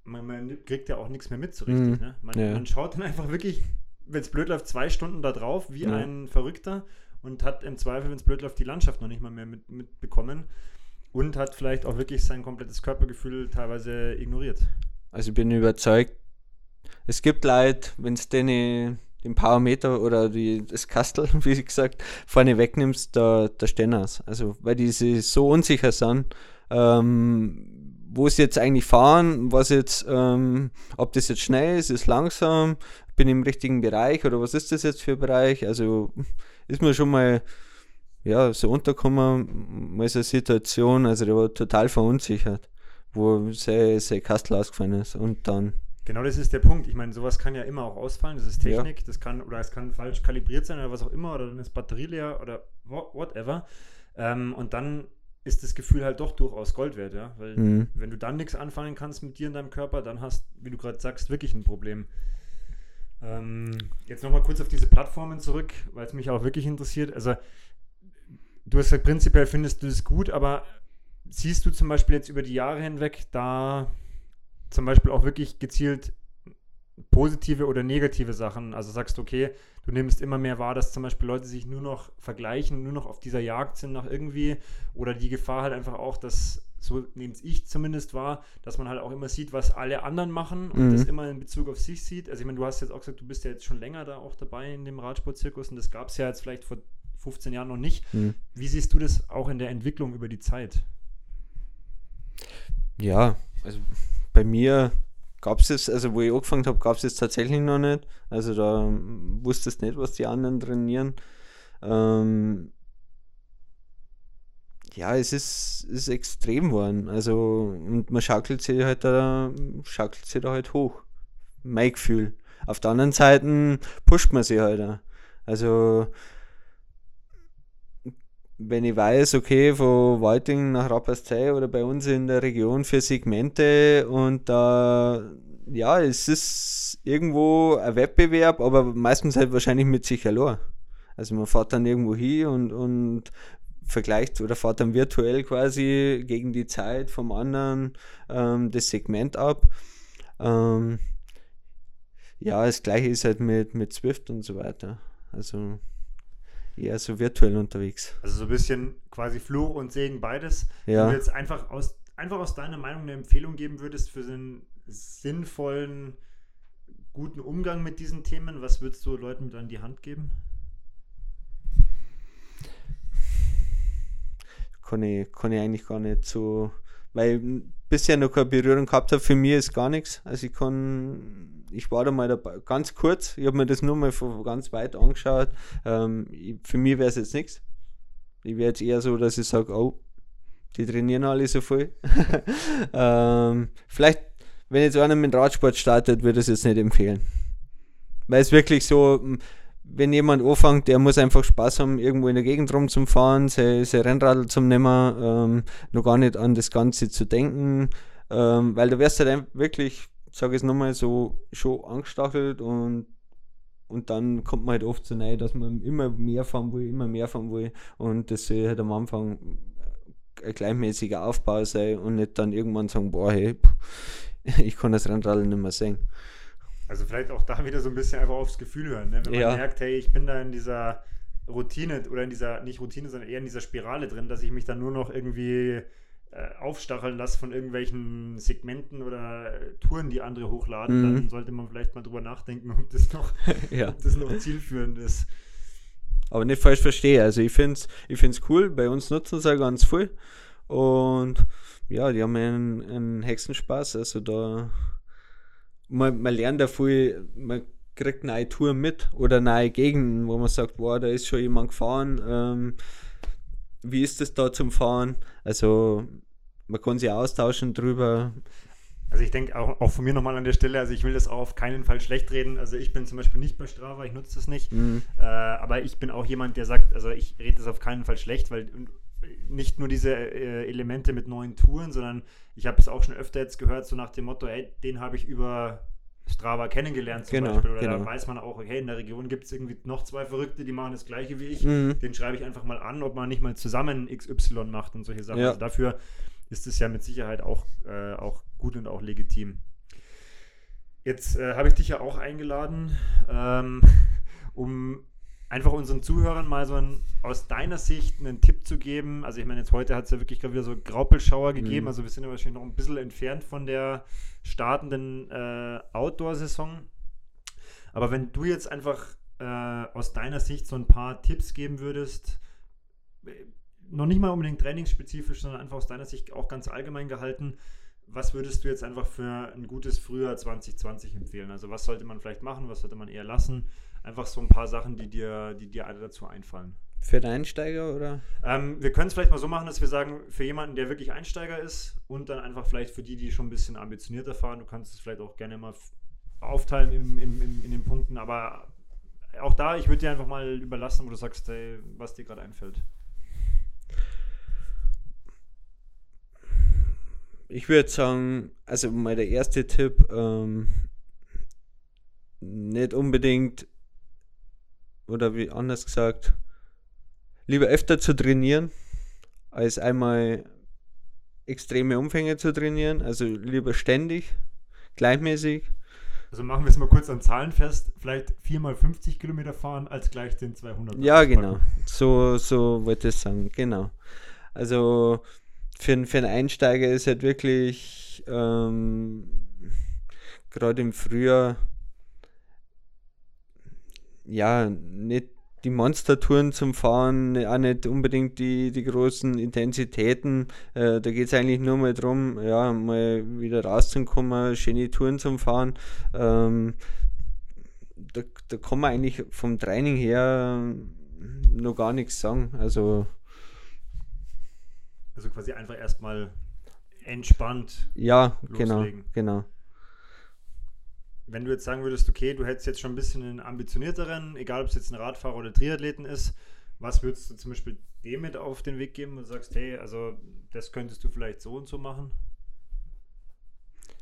man, man kriegt ja auch nichts mehr mit so richtig. Mhm. Ne? Man, ja. man, schaut dann einfach wirklich, wenn es blöd läuft, zwei Stunden da drauf, wie ja. ein Verrückter und hat im Zweifel, wenn es blöd läuft, die Landschaft noch nicht mal mehr mit, mitbekommen und hat vielleicht auch wirklich sein komplettes Körpergefühl teilweise ignoriert. Also ich bin überzeugt, es gibt Leute, wenn es denen den Parameter oder die, das Kastel, wie gesagt, vorne wegnimmst, da, da stehen aus. Also, weil die so unsicher sind, ähm, wo sie jetzt eigentlich fahren, was jetzt, ähm, ob das jetzt schnell ist, ist langsam, bin im richtigen Bereich oder was ist das jetzt für ein Bereich? Also ist mir schon mal ja, so untergekommen, mal so eine Situation, also der war total verunsichert, wo sein, sein Kastel ausgefallen ist und dann Genau das ist der Punkt. Ich meine, sowas kann ja immer auch ausfallen. Das ist Technik, ja. das kann oder es kann falsch kalibriert sein oder was auch immer oder dann ist Batterie leer oder whatever. Ähm, und dann ist das Gefühl halt doch durchaus Gold wert, ja. Weil mhm. wenn du dann nichts anfangen kannst mit dir in deinem Körper, dann hast, wie du gerade sagst, wirklich ein Problem. Ähm, jetzt nochmal kurz auf diese Plattformen zurück, weil es mich auch wirklich interessiert. Also, du hast gesagt, prinzipiell findest du das gut, aber siehst du zum Beispiel jetzt über die Jahre hinweg da zum Beispiel auch wirklich gezielt positive oder negative Sachen. Also sagst du, okay, du nimmst immer mehr wahr, dass zum Beispiel Leute sich nur noch vergleichen, nur noch auf dieser Jagd sind nach irgendwie oder die Gefahr halt einfach auch, dass so nehme ich zumindest wahr, dass man halt auch immer sieht, was alle anderen machen und mhm. das immer in Bezug auf sich sieht. Also ich meine, du hast jetzt auch gesagt, du bist ja jetzt schon länger da auch dabei in dem Radsportzirkus und das gab es ja jetzt vielleicht vor 15 Jahren noch nicht. Mhm. Wie siehst du das auch in der Entwicklung über die Zeit? Ja, also bei mir gab es es, also wo ich angefangen habe, gab es es tatsächlich noch nicht. Also da wusstest nicht, was die anderen trainieren. Ähm, ja, es ist, ist extrem geworden. Also, und man schaukelt sich halt da, schaukelt sich da halt hoch. Mein Gefühl. Auf der anderen Seite pusht man sich halt auch. Also, wenn ich weiß, okay, von Walting nach Rapperszeil oder bei uns in der Region für Segmente und da, äh, ja, es ist irgendwo ein Wettbewerb, aber meistens halt wahrscheinlich mit sich allein. Also man fährt dann irgendwo hin und, und vergleicht oder fährt dann virtuell quasi gegen die Zeit vom anderen ähm, das Segment ab. Ähm, ja, das gleiche ist halt mit, mit Swift und so weiter. Also eher so virtuell unterwegs. Also so ein bisschen quasi Fluch und Segen beides. Ja. Wenn du jetzt einfach aus, einfach aus deiner Meinung eine Empfehlung geben würdest für einen sinnvollen, guten Umgang mit diesen Themen, was würdest du Leuten an die Hand geben? Kann ich, kann ich eigentlich gar nicht so, weil bisher noch keine Berührung gehabt habe. Für mich ist gar nichts. Also ich kann ich war da mal dabei, ganz kurz, ich habe mir das nur mal von ganz weit angeschaut. Ähm, ich, für mich wäre es jetzt nichts. Ich wäre jetzt eher so, dass ich sage, oh, die trainieren alle so viel. ähm, vielleicht, wenn jetzt einer mit Radsport startet, würde ich es jetzt nicht empfehlen. Weil es wirklich so, wenn jemand anfängt, der muss einfach Spaß haben, irgendwo in der Gegend rumzufahren, sein, sein Rennrad zu nehmen, ähm, noch gar nicht an das Ganze zu denken, ähm, weil du wirst halt wirklich, sage ich es nochmal, so schon angestachelt und und dann kommt man halt oft so rein, dass man immer mehr fahren will, immer mehr fahren will und das soll halt am Anfang ein gleichmäßiger Aufbau sein und nicht dann irgendwann sagen, boah, hey, ich kann das Rennrad nicht mehr sehen. Also vielleicht auch da wieder so ein bisschen einfach aufs Gefühl hören. Ne? Wenn man ja. merkt, hey, ich bin da in dieser Routine oder in dieser, nicht Routine, sondern eher in dieser Spirale drin, dass ich mich dann nur noch irgendwie äh, aufstacheln lasse von irgendwelchen Segmenten oder äh, Touren, die andere hochladen, mhm. dann sollte man vielleicht mal drüber nachdenken, ob das noch, ja. ob das noch zielführend ist. Aber nicht falsch verstehe. Also ich finde es ich find's cool, bei uns nutzen sie ja ganz viel. Und ja, die haben einen, einen Hexenspaß. Also da man, man lernt da viel, man kriegt neue Touren mit oder neue Gegenden, wo man sagt, wow, da ist schon jemand gefahren. Ähm, wie ist das da zum Fahren? Also man kann sich austauschen drüber. Also ich denke auch, auch von mir nochmal an der Stelle, also ich will das auch auf keinen Fall schlecht reden. Also ich bin zum Beispiel nicht bei Strava, ich nutze das nicht. Mhm. Äh, aber ich bin auch jemand, der sagt, also ich rede das auf keinen Fall schlecht, weil nicht nur diese äh, Elemente mit neuen Touren, sondern ich habe es auch schon öfter jetzt gehört, so nach dem Motto, ey, den habe ich über Strava kennengelernt zum genau, Beispiel. Oder genau. da weiß man auch, okay, in der Region gibt es irgendwie noch zwei Verrückte, die machen das gleiche wie ich. Mhm. Den schreibe ich einfach mal an, ob man nicht mal zusammen XY macht und solche Sachen. Ja. Also dafür ist es ja mit Sicherheit auch, äh, auch gut und auch legitim. Jetzt äh, habe ich dich ja auch eingeladen, ähm, um einfach unseren Zuhörern mal so ein, aus deiner Sicht einen Tipp zu geben. Also ich meine, jetzt heute hat es ja wirklich gerade wieder so Graupelschauer gegeben. Mhm. Also wir sind ja wahrscheinlich noch ein bisschen entfernt von der startenden äh, Outdoor-Saison. Aber wenn du jetzt einfach äh, aus deiner Sicht so ein paar Tipps geben würdest, äh, noch nicht mal unbedingt trainingsspezifisch, sondern einfach aus deiner Sicht auch ganz allgemein gehalten, was würdest du jetzt einfach für ein gutes Frühjahr 2020 empfehlen? Also was sollte man vielleicht machen, was sollte man eher lassen? Einfach so ein paar Sachen, die dir, die dir alle dazu einfallen. Für den Einsteiger oder? Ähm, wir können es vielleicht mal so machen, dass wir sagen, für jemanden, der wirklich Einsteiger ist und dann einfach vielleicht für die, die schon ein bisschen ambitionierter fahren, du kannst es vielleicht auch gerne mal aufteilen im, im, im, in den Punkten, aber auch da, ich würde dir einfach mal überlassen, wo du sagst, hey, was dir gerade einfällt. Ich würde sagen, also mal der erste Tipp, ähm, nicht unbedingt oder wie anders gesagt, lieber öfter zu trainieren, als einmal extreme Umfänge zu trainieren. Also lieber ständig, gleichmäßig. Also machen wir es mal kurz an Zahlen fest. Vielleicht viermal 50 Kilometer fahren als gleich den 200. Ja, genau. So, so wollte ich sagen. Genau. Also für, für einen Einsteiger ist halt wirklich ähm, gerade im Frühjahr ja, nicht die Monstertouren zum Fahren, auch nicht unbedingt die, die großen Intensitäten. Äh, da geht es eigentlich nur mal darum, ja, mal wieder rauszukommen, schöne Touren zum Fahren. Ähm, da, da kann man eigentlich vom Training her noch gar nichts sagen. Also, also quasi einfach erstmal entspannt. Ja, genau, loslegen. genau, genau wenn du jetzt sagen würdest, okay, du hättest jetzt schon ein bisschen einen ambitionierteren, egal ob es jetzt ein Radfahrer oder Triathleten ist, was würdest du zum Beispiel dem mit auf den Weg geben und sagst, hey, also das könntest du vielleicht so und so machen?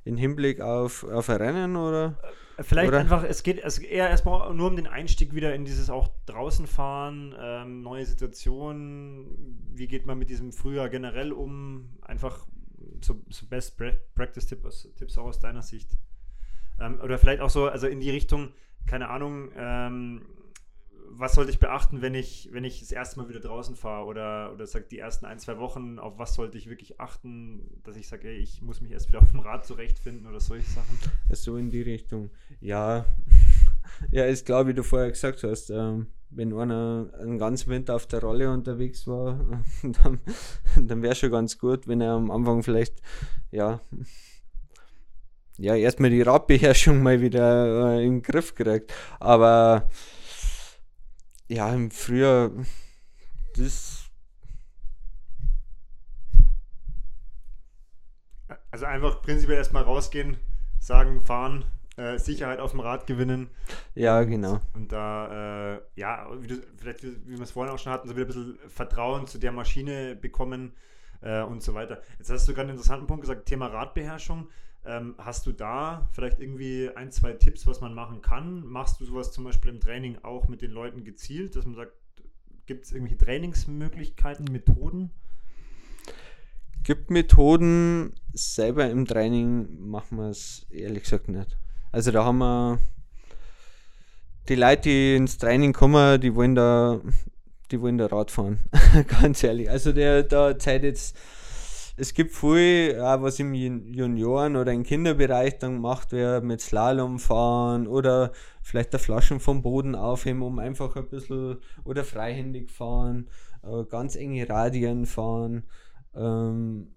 In Hinblick auf, auf ein Rennen oder? Vielleicht oder? einfach, es geht es eher erstmal nur um den Einstieg wieder in dieses auch draußen fahren, ähm, neue Situationen, wie geht man mit diesem Frühjahr generell um? Einfach so, so Best Practice Tipps auch aus deiner Sicht. Ähm, oder vielleicht auch so, also in die Richtung, keine Ahnung, ähm, was sollte ich beachten, wenn ich, wenn ich das erste Mal wieder draußen fahre oder, oder sag die ersten ein, zwei Wochen, auf was sollte ich wirklich achten, dass ich sage, ich muss mich erst wieder auf dem Rad zurechtfinden oder solche Sachen? So in die Richtung. Ja, ja, ist klar, wie du vorher gesagt hast. Ähm, wenn einer einen ganzen Winter auf der Rolle unterwegs war, dann, dann wäre schon ganz gut, wenn er am Anfang vielleicht, ja, ja, erstmal die Radbeherrschung mal wieder äh, in den Griff kriegt. Aber ja, im Frühjahr, das. Also einfach prinzipiell erstmal rausgehen, sagen, fahren, äh, Sicherheit auf dem Rad gewinnen. Ja, genau. Und, da, äh, ja, wie du, vielleicht, wie wir es vorhin auch schon hatten, so wieder ein bisschen Vertrauen zu der Maschine bekommen äh, und so weiter. Jetzt hast du gerade einen interessanten Punkt gesagt, Thema Radbeherrschung. Ähm, hast du da vielleicht irgendwie ein, zwei Tipps, was man machen kann? Machst du sowas zum Beispiel im Training auch mit den Leuten gezielt, dass man sagt, gibt es irgendwelche Trainingsmöglichkeiten, Methoden? Gibt Methoden, selber im Training machen wir es ehrlich gesagt nicht. Also da haben wir die Leute, die ins Training kommen, die wollen da, die wollen da Rad fahren. Ganz ehrlich. Also der da Zeit jetzt, es gibt viel, auch was im Junioren- oder im Kinderbereich dann gemacht wird, mit Slalom fahren oder vielleicht der Flaschen vom Boden aufheben, um einfach ein bisschen oder freihändig fahren, äh, ganz enge Radien fahren. Ähm,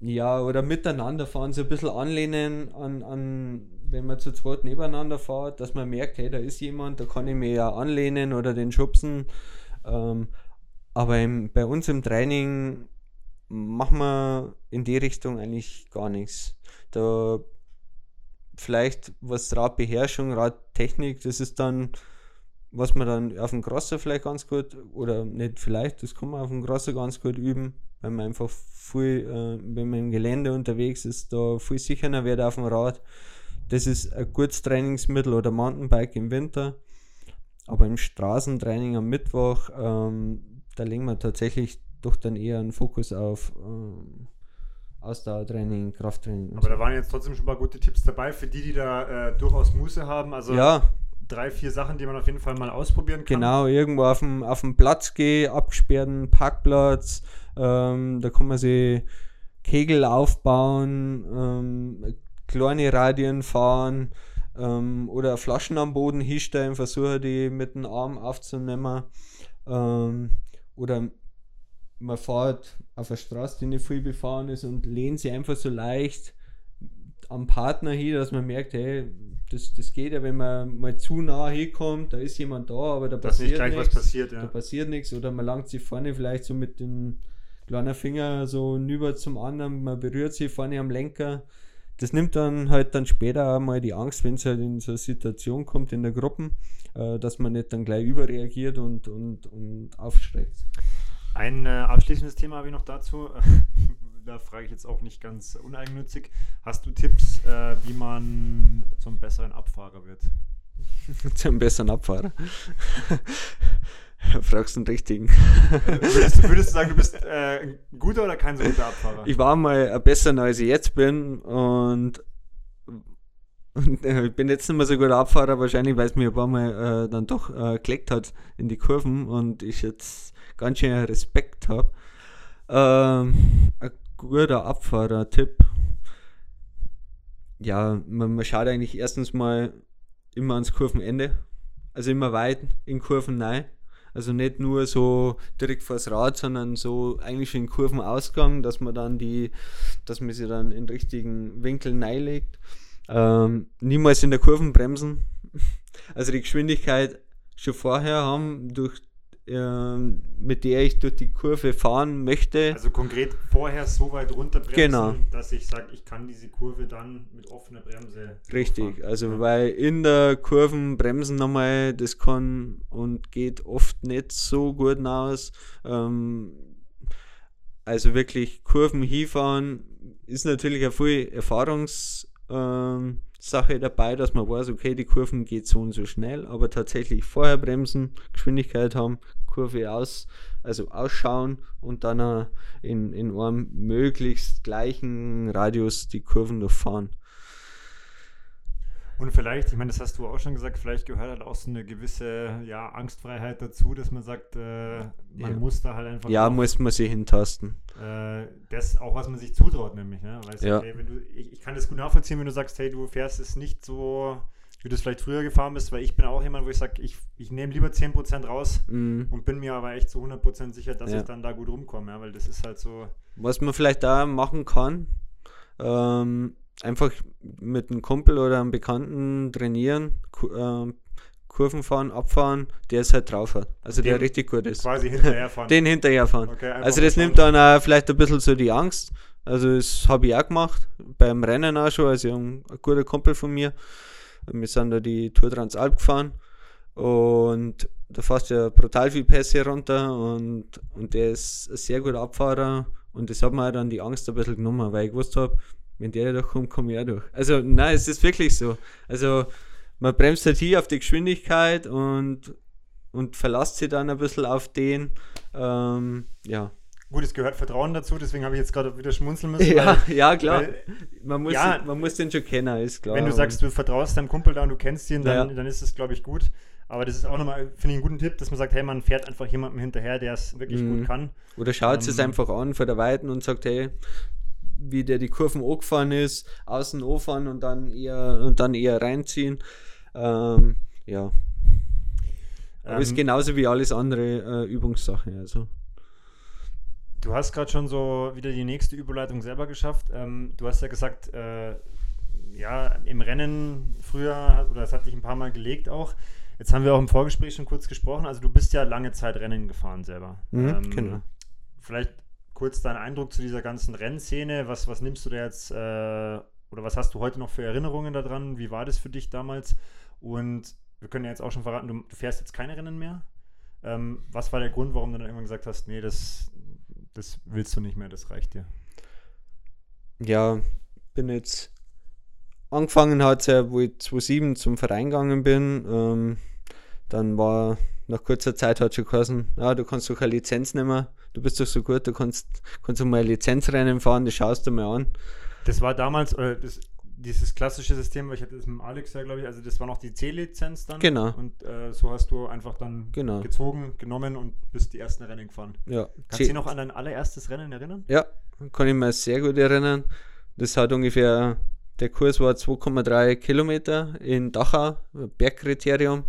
ja, oder miteinander fahren, so ein bisschen anlehnen an, an wenn man zu zweit nebeneinander fährt, dass man merkt, hey, da ist jemand, da kann ich mich ja anlehnen oder den schubsen. Ähm, aber im, bei uns im Training machen wir in die Richtung eigentlich gar nichts. Da vielleicht was Radbeherrschung, Radtechnik, das ist dann, was man dann auf dem Crosser vielleicht ganz gut, oder nicht vielleicht, das kann man auf dem Crosser ganz gut üben, weil man einfach viel, äh, wenn man im Gelände unterwegs ist, da viel sicherer wird auf dem Rad. Das ist ein gutes Trainingsmittel oder Mountainbike im Winter. Aber im Straßentraining am Mittwoch, ähm, da legen wir tatsächlich doch dann eher einen Fokus auf ähm, Ausdauertraining, Krafttraining. Aber so. da waren jetzt trotzdem schon mal gute Tipps dabei für die, die da äh, durchaus Muße haben. Also ja. drei, vier Sachen, die man auf jeden Fall mal ausprobieren kann. Genau, irgendwo auf dem, auf dem Platz gehen, abgesperrten Parkplatz, ähm, da kann man sich Kegel aufbauen, ähm, kleine Radien fahren ähm, oder Flaschen am Boden hinstellen, versuche die mit dem Arm aufzunehmen. Ähm, oder man fährt auf der Straße, die nicht viel befahren ist und lehnt sie einfach so leicht am Partner hin, dass man merkt, hey, das, das geht ja, wenn man mal zu nah hinkommt, da ist jemand da, aber da dass passiert nichts. Passiert, ja. Da passiert nichts oder man langt sich vorne vielleicht so mit den kleinen Finger so nüber zum anderen, man berührt sie vorne am Lenker das nimmt dann halt dann später auch mal die Angst, wenn es halt in so eine Situation kommt in der Gruppe, äh, dass man nicht dann gleich überreagiert und, und, und aufschreckt. Ein äh, abschließendes Thema habe ich noch dazu. da frage ich jetzt auch nicht ganz uneigennützig. Hast du Tipps, äh, wie man zum besseren Abfahrer wird? zum besseren Abfahrer? Fragst du den richtigen. würdest, würdest, du sagen, du bist äh, ein guter oder kein so guter Abfahrer? Ich war mal besser, als ich jetzt bin und, und äh, ich bin jetzt nicht mehr so guter Abfahrer, wahrscheinlich, weil es mir ein paar Mal äh, dann doch äh, geklickt hat in die Kurven und ich jetzt ganz schön Respekt habe. Ähm, ein guter Abfahrer-Tipp. Ja, man, man schaut eigentlich erstens mal immer ans Kurvenende, also immer weit in Kurven rein also nicht nur so direkt vors Rad, sondern so eigentlich schon in Kurvenausgang, dass man dann die, dass man sie dann in richtigen Winkel reinlegt. Ähm, niemals in der Kurven bremsen. Also die Geschwindigkeit schon vorher haben durch ähm, mit der ich durch die Kurve fahren möchte. Also konkret vorher so weit runterbremsen, genau. dass ich sage, ich kann diese Kurve dann mit offener Bremse. Richtig, fahren. also ja. weil in der Kurven bremsen nochmal, das kann und geht oft nicht so gut aus. Ähm, also wirklich Kurven hinfahren ist natürlich eine viel Erfahrungs- ähm, Sache dabei, dass man weiß, okay, die Kurven geht so und so schnell, aber tatsächlich vorher bremsen, Geschwindigkeit haben, Kurve aus, also ausschauen und dann in, in einem möglichst gleichen Radius die Kurven durchfahren. Und vielleicht, ich meine, das hast du auch schon gesagt, vielleicht gehört halt auch so eine gewisse ja, Angstfreiheit dazu, dass man sagt, äh, man ja. muss da halt einfach. Ja, muss man sich hintasten. Äh, das auch, was man sich zutraut, nämlich. Ne? Weißt ja. okay, wenn du, ich, ich, kann das gut nachvollziehen, wenn du sagst, hey, du fährst es nicht so, wie du es vielleicht früher gefahren bist, weil ich bin auch jemand, wo ich sage, ich, ich nehme lieber 10% raus mhm. und bin mir aber echt zu 100% sicher, dass ja. ich dann da gut rumkomme, ja? weil das ist halt so. Was man vielleicht da machen kann, ähm, einfach mit einem Kumpel oder einem Bekannten trainieren, äh, Kurven fahren, abfahren, der es halt drauf hat. Also den der richtig gut ist. Quasi hinterherfahren. Den hinterherfahren. Okay, also das nimmt dann auch vielleicht ein bisschen so die Angst. Also das habe ich auch gemacht, beim Rennen auch schon, also ein, ein guter Kumpel von mir. Wir sind da die Tour Transalp gefahren und da fährst du ja brutal viel Pässe runter und, und der ist ein sehr guter Abfahrer und das hat mir dann die Angst ein bisschen genommen, weil ich gewusst habe, wenn der da kommt, komme ich auch durch. Also nein, es ist wirklich so. Also man bremst halt hier auf die Geschwindigkeit und, und verlasst sich dann ein bisschen auf den. Ähm, ja. Gut, es gehört Vertrauen dazu, deswegen habe ich jetzt gerade wieder schmunzeln müssen. Ja, weil, ja klar. Weil, man, muss, ja, man muss den schon kennen, ist klar. Wenn du sagst, du vertraust deinem Kumpel da und du kennst ihn, dann, ja. dann ist es, glaube ich, gut. Aber das ist auch nochmal, finde ich, einen guten Tipp, dass man sagt, hey, man fährt einfach jemandem hinterher, der es wirklich mhm. gut kann. Oder schaut ähm, es einfach an vor der Weiten und sagt, hey, wie der die Kurven angefahren ist, außen anfahren und dann eher und dann eher reinziehen. Ähm, ja. Aber ähm, ist genauso wie alles andere äh, Übungssache. Also. Du hast gerade schon so wieder die nächste Überleitung selber geschafft. Ähm, du hast ja gesagt, äh, ja, im Rennen früher, oder das hat dich ein paar Mal gelegt auch. Jetzt haben wir auch im Vorgespräch schon kurz gesprochen. Also du bist ja lange Zeit Rennen gefahren selber. Mhm, ähm, genau. Vielleicht kurz deinen Eindruck zu dieser ganzen Rennszene. Was, was nimmst du da jetzt äh, oder was hast du heute noch für Erinnerungen daran? Wie war das für dich damals? Und wir können ja jetzt auch schon verraten, du, du fährst jetzt keine Rennen mehr. Ähm, was war der Grund, warum du dann irgendwann gesagt hast, nee, das, das willst du nicht mehr, das reicht dir? Ja, bin jetzt angefangen hat, wo ich 2007 zum Verein gegangen bin. Ähm, dann war nach kurzer Zeit hat schon geheißen, ja, du kannst doch eine Lizenz nehmen, du bist doch so gut, du kannst, kannst du mal Lizenzrennen fahren, das schaust du mal an. Das war damals, oder das, dieses klassische System, weil ich hatte das mit Alex ja, glaube ich, also das war noch die C-Lizenz dann. Genau. Und äh, so hast du einfach dann genau. gezogen, genommen und bist die ersten Rennen gefahren. Ja. Kannst du dich noch an dein allererstes Rennen erinnern? Ja, kann ich mir sehr gut erinnern. Das hat ungefähr der Kurs war 2,3 Kilometer in Dachau, Bergkriterium.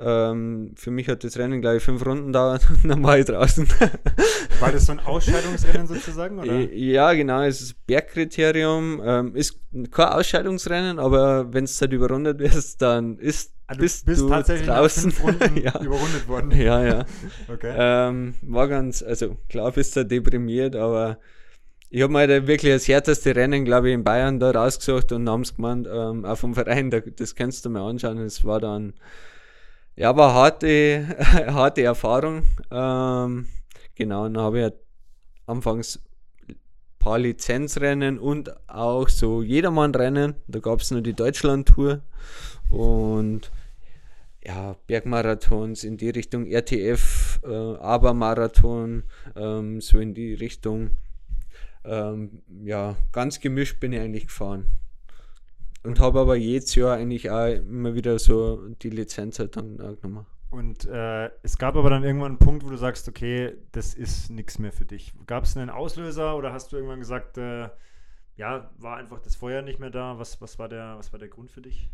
Ähm, für mich hat das Rennen, glaube ich, fünf Runden dauert und dann war ich draußen. War das so ein Ausscheidungsrennen sozusagen? Oder? Ja, genau, es ist Bergkriterium. Ähm, ist kein Ausscheidungsrennen, aber wenn es halt überrundet wirst, dann ist also bist, bist du tatsächlich draußen ja. überrundet worden. Ja, ja. okay. Ähm, war ganz, also klar bist du deprimiert, aber ich habe mir halt wirklich das härteste Rennen, glaube ich, in Bayern da rausgesucht und haben es gemeint, ähm, auch vom Verein, da, das kannst du mir anschauen. Es war dann, ja, war harte, harte Erfahrung. Ähm, genau, dann habe ich anfangs ein paar Lizenzrennen und auch so Jedermann-Rennen. Da gab es nur die Deutschland-Tour und ja, Bergmarathons in die Richtung RTF, äh, Aber-Marathon, ähm, so in die Richtung ähm, ja, ganz gemischt bin ich eigentlich gefahren. Und habe aber jedes Jahr eigentlich auch immer wieder so die Lizenz halt dann auch genommen. Und äh, es gab aber dann irgendwann einen Punkt, wo du sagst, okay, das ist nichts mehr für dich. Gab es einen Auslöser oder hast du irgendwann gesagt, äh, ja, war einfach das Feuer nicht mehr da? Was, was, war, der, was war der Grund für dich?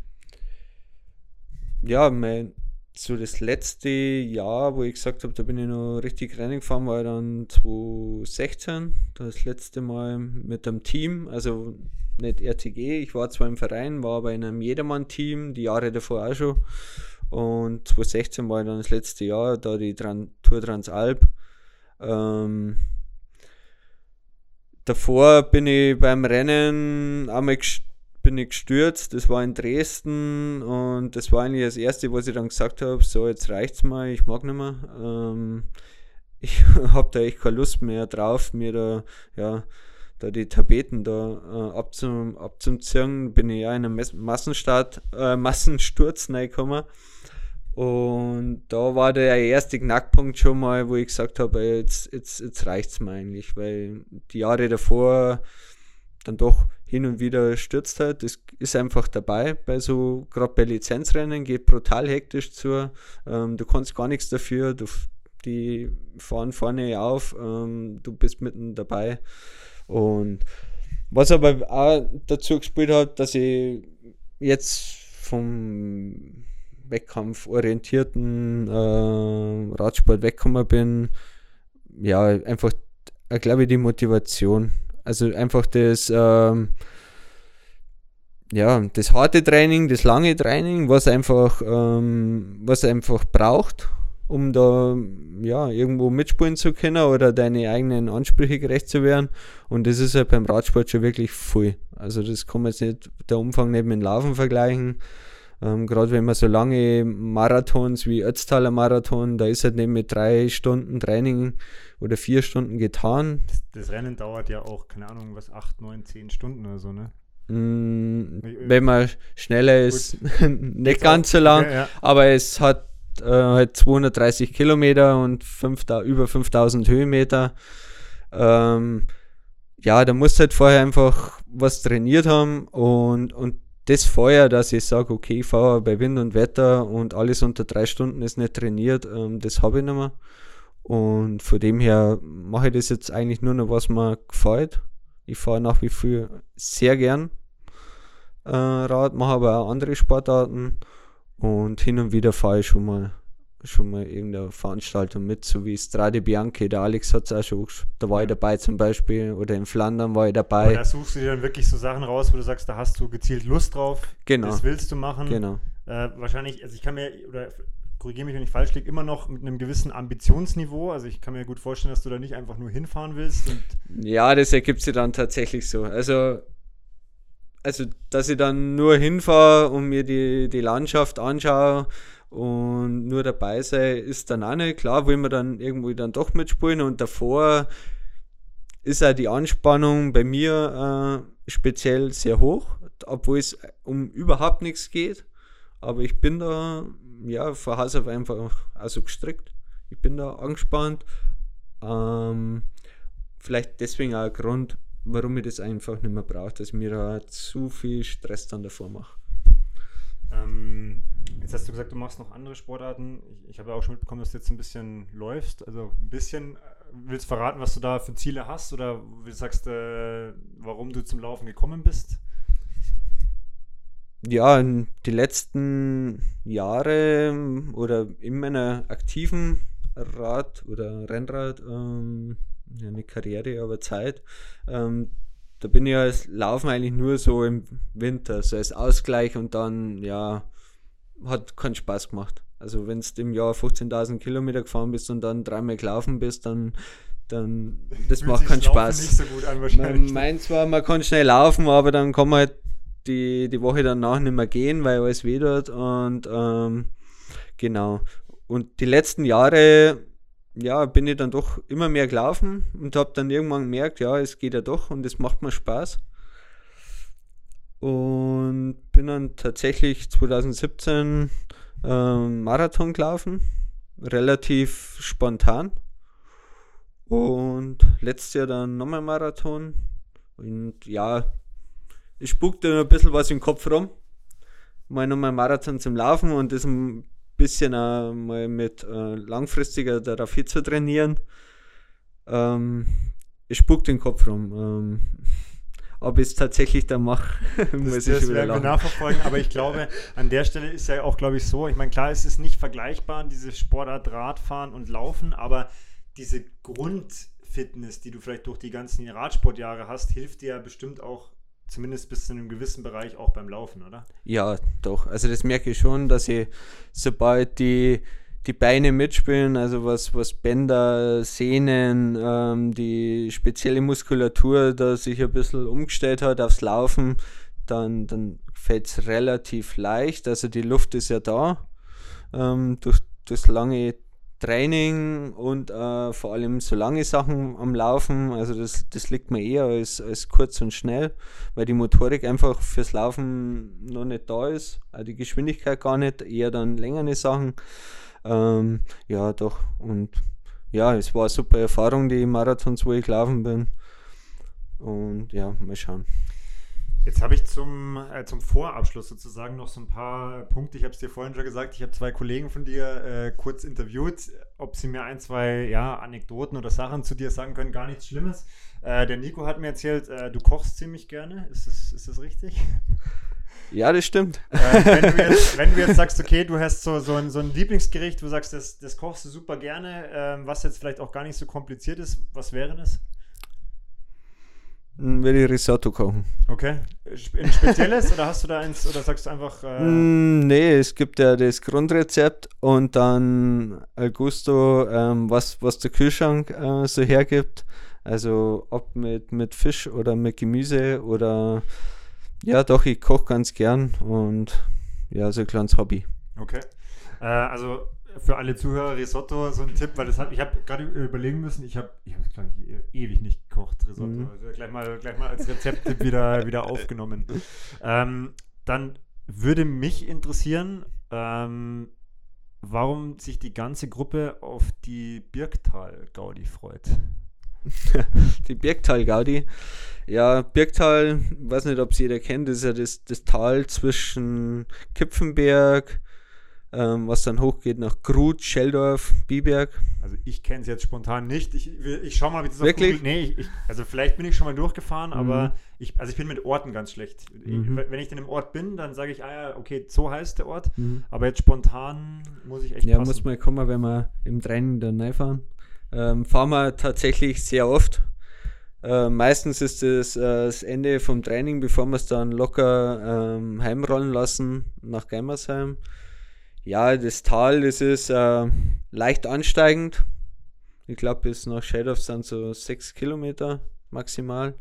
Ja, mein, so das letzte Jahr, wo ich gesagt habe, da bin ich noch richtig Rennen gefahren, war dann 2016, das letzte Mal mit einem Team, also nicht RTG, ich war zwar im Verein, war aber in einem Jedermann-Team, die Jahre davor auch schon. Und 2016 war dann das letzte Jahr, da die Tran Tour Transalp. Ähm, davor bin ich beim Rennen einmal bin ich gestürzt, das war in Dresden und das war eigentlich das Erste, was ich dann gesagt habe, so jetzt reicht's mal, ich mag nicht mehr. Ähm, ich habe da echt keine Lust mehr drauf, mir da, ja, da die Tapeten da äh, abzum, abzuziehen, bin ich ja in einen Massenstart, äh, Massensturz reingekommen. Und da war der erste Knackpunkt schon mal, wo ich gesagt habe, jetzt, jetzt, jetzt reicht's mir eigentlich, weil die Jahre davor dann doch hin und wieder stürzt halt. Das ist einfach dabei bei so, gerade bei Lizenzrennen, geht brutal hektisch zu. Ähm, du kannst gar nichts dafür. Du, die fahren vorne auf, ähm, du bist mitten dabei. Und was aber auch dazu gespielt hat, dass ich jetzt vom wettkampforientierten äh, Radsport weggekommen bin, ja, einfach, äh, glaube ich, die Motivation also einfach das, ähm, ja, das harte Training, das lange Training, was einfach, ähm, was einfach braucht, um da ja irgendwo mitspielen zu können oder deine eigenen Ansprüche gerecht zu werden. Und das ist halt beim Radsport schon wirklich viel. Also das kann man jetzt nicht, der Umfang nicht mit dem Laufen vergleichen. Ähm, Gerade wenn man so lange Marathons wie Ötztaler Marathon, da ist halt nicht mit drei Stunden Training oder vier Stunden getan. Das, das Rennen dauert ja auch, keine Ahnung, was, acht, neun, zehn Stunden oder so, ne? Mm, wenn man schneller ist, nicht ganz so lang, okay, ja. aber es hat äh, halt 230 Kilometer und 5, über 5000 Höhenmeter. Ähm, ja, da musst halt vorher einfach was trainiert haben und, und das vorher, dass ich sage, okay, ich fahre bei Wind und Wetter und alles unter drei Stunden ist nicht trainiert, ähm, das habe ich nicht mehr. Und von dem her mache ich das jetzt eigentlich nur noch, was mir gefällt. Ich fahre nach wie vor sehr gern äh, Rad, mache aber auch andere Sportarten und hin und wieder fahre ich schon mal schon mal irgendeine Veranstaltung mit, so wie Strade Bianchi, der Alex hat es auch schon, da war ich dabei zum Beispiel, oder in Flandern war ich dabei. Und da suchst du dir dann wirklich so Sachen raus, wo du sagst, da hast du gezielt Lust drauf, genau. das willst du machen. Genau. Äh, wahrscheinlich, also ich kann mir, oder korrigiere mich, wenn ich falsch liege, immer noch mit einem gewissen Ambitionsniveau. Also ich kann mir gut vorstellen, dass du da nicht einfach nur hinfahren willst. ja, das ergibt sich dann tatsächlich so. Also, also dass ich dann nur hinfahre und mir die, die Landschaft anschaue und nur dabei sei, ist dann auch nicht klar, will man dann irgendwo dann doch mitspielen und davor ist auch die Anspannung bei mir äh, speziell sehr hoch, obwohl es um überhaupt nichts geht. Aber ich bin da ja, von Haus auf einfach also gestrickt. Ich bin da angespannt. Ähm, vielleicht deswegen auch ein Grund, warum ich das einfach nicht mehr brauche, dass ich mir da zu viel Stress dann davor mache. Ähm, jetzt hast du gesagt, du machst noch andere Sportarten. Ich, ich habe ja auch schon mitbekommen, dass du jetzt ein bisschen läufst. Also ein bisschen. Äh, willst du verraten, was du da für Ziele hast oder wie du sagst, äh, warum du zum Laufen gekommen bist? ja, die letzten Jahre oder in meiner aktiven Rad- oder Rennrad, ähm, ja, eine Karriere, aber Zeit, ähm, da bin ich als Laufen eigentlich nur so im Winter, so als Ausgleich und dann, ja, hat keinen Spaß gemacht. Also wenn du im Jahr 15.000 Kilometer gefahren bist und dann dreimal gelaufen bist, dann dann das macht keinen Spaß. Nicht so gut an, wahrscheinlich. Man meint zwar, man kann schnell laufen, aber dann kann man halt die, die Woche danach nicht mehr gehen, weil alles weh tut. Und ähm, genau. Und die letzten Jahre, ja, bin ich dann doch immer mehr gelaufen und habe dann irgendwann gemerkt, ja, es geht ja doch und es macht mir Spaß. Und bin dann tatsächlich 2017 ähm, Marathon gelaufen, relativ spontan. Und letztes Jahr dann nochmal Marathon. Und ja, ich spuckte ein bisschen was im Kopf rum. Mal nochmal Marathon zum Laufen und das bisschen äh, mal mit äh, langfristiger darauf zu trainieren. Ähm, ich spuck den Kopf rum. Ähm, ob ich es tatsächlich da mache, muss das, ich das werden wir nachverfolgen. Aber ich glaube, an der Stelle ist ja auch, glaube ich, so. Ich meine, klar, es ist nicht vergleichbar, diese Sportart Radfahren und Laufen, aber diese Grundfitness, die du vielleicht durch die ganzen Radsportjahre hast, hilft dir ja bestimmt auch zumindest bis zu einem gewissen Bereich auch beim Laufen, oder? Ja, doch. Also das merke ich schon, dass ich, sobald die, die Beine mitspielen, also was, was Bänder, Sehnen, ähm, die spezielle Muskulatur da sich ein bisschen umgestellt hat aufs Laufen, dann, dann fällt es relativ leicht. Also die Luft ist ja da. Ähm, durch, das lange Training und äh, vor allem so lange Sachen am Laufen, also das, das liegt mir eher als, als kurz und schnell, weil die Motorik einfach fürs Laufen noch nicht da ist, also die Geschwindigkeit gar nicht, eher dann längere Sachen. Ähm, ja, doch. Und ja, es war eine super Erfahrung, die Marathons, wo ich gelaufen bin. Und ja, mal schauen. Jetzt habe ich zum, äh, zum Vorabschluss sozusagen noch so ein paar Punkte. Ich habe es dir vorhin schon gesagt, ich habe zwei Kollegen von dir äh, kurz interviewt, ob sie mir ein, zwei ja, Anekdoten oder Sachen zu dir sagen können. Gar nichts Schlimmes. Äh, der Nico hat mir erzählt, äh, du kochst ziemlich gerne. Ist das, ist das richtig? Ja, das stimmt. Äh, wenn, du jetzt, wenn, du jetzt, sagst, okay, du hast so, so, ein, so ein Lieblingsgericht, du sagst, das, das kochst du super gerne, ähm, was jetzt vielleicht auch gar nicht so kompliziert ist, was wäre das? Will ich Risotto kochen. Okay. ein spezielles oder hast du da eins oder sagst du einfach. Äh mm, nee, es gibt ja das Grundrezept und dann Augusto, ähm, was, was der Kühlschrank äh, so hergibt. Also ob mit, mit Fisch oder mit Gemüse oder ja, doch, ich koche ganz gern und ja, so ein kleines Hobby. Okay. Äh, also für alle Zuhörer Risotto so ein Tipp, weil das hat, ich habe gerade überlegen müssen, ich habe ich hab, glaube ich, e-, ewig nicht gekocht, Risotto. Mhm. Also gleich mal, gleich mal als Rezepttipp wieder, wieder aufgenommen. Ähm, dann würde mich interessieren, ähm, warum sich die ganze Gruppe auf die Birktal-Gaudi freut. die Birktal-Gaudi. Ja, Birktal, weiß nicht, ob es jeder kennt, das ist ja das, das Tal zwischen Kipfenberg, ähm, was dann hochgeht nach Grut, Scheldorf, Biberg. Also ich kenne es jetzt spontan nicht. Ich, ich schau mal, wie das Wirklich? auf Google, nee, ich, ich, also vielleicht bin ich schon mal durchgefahren, mhm. aber ich, also ich bin mit Orten ganz schlecht. Mhm. Wenn ich in einem Ort bin, dann sage ich, ah ja, okay, so heißt der Ort. Mhm. Aber jetzt spontan muss ich echt Ja, passen. muss mal kommen, wenn wir im Training dann reinfahren. Ähm, fahren wir tatsächlich sehr oft. Äh, meistens ist es äh, das Ende vom Training, bevor wir es dann locker ähm, heimrollen lassen nach Geimersheim. Ja, das Tal, das ist äh, leicht ansteigend. Ich glaube, bis nach Schädorf sind so sechs Kilometer maximal.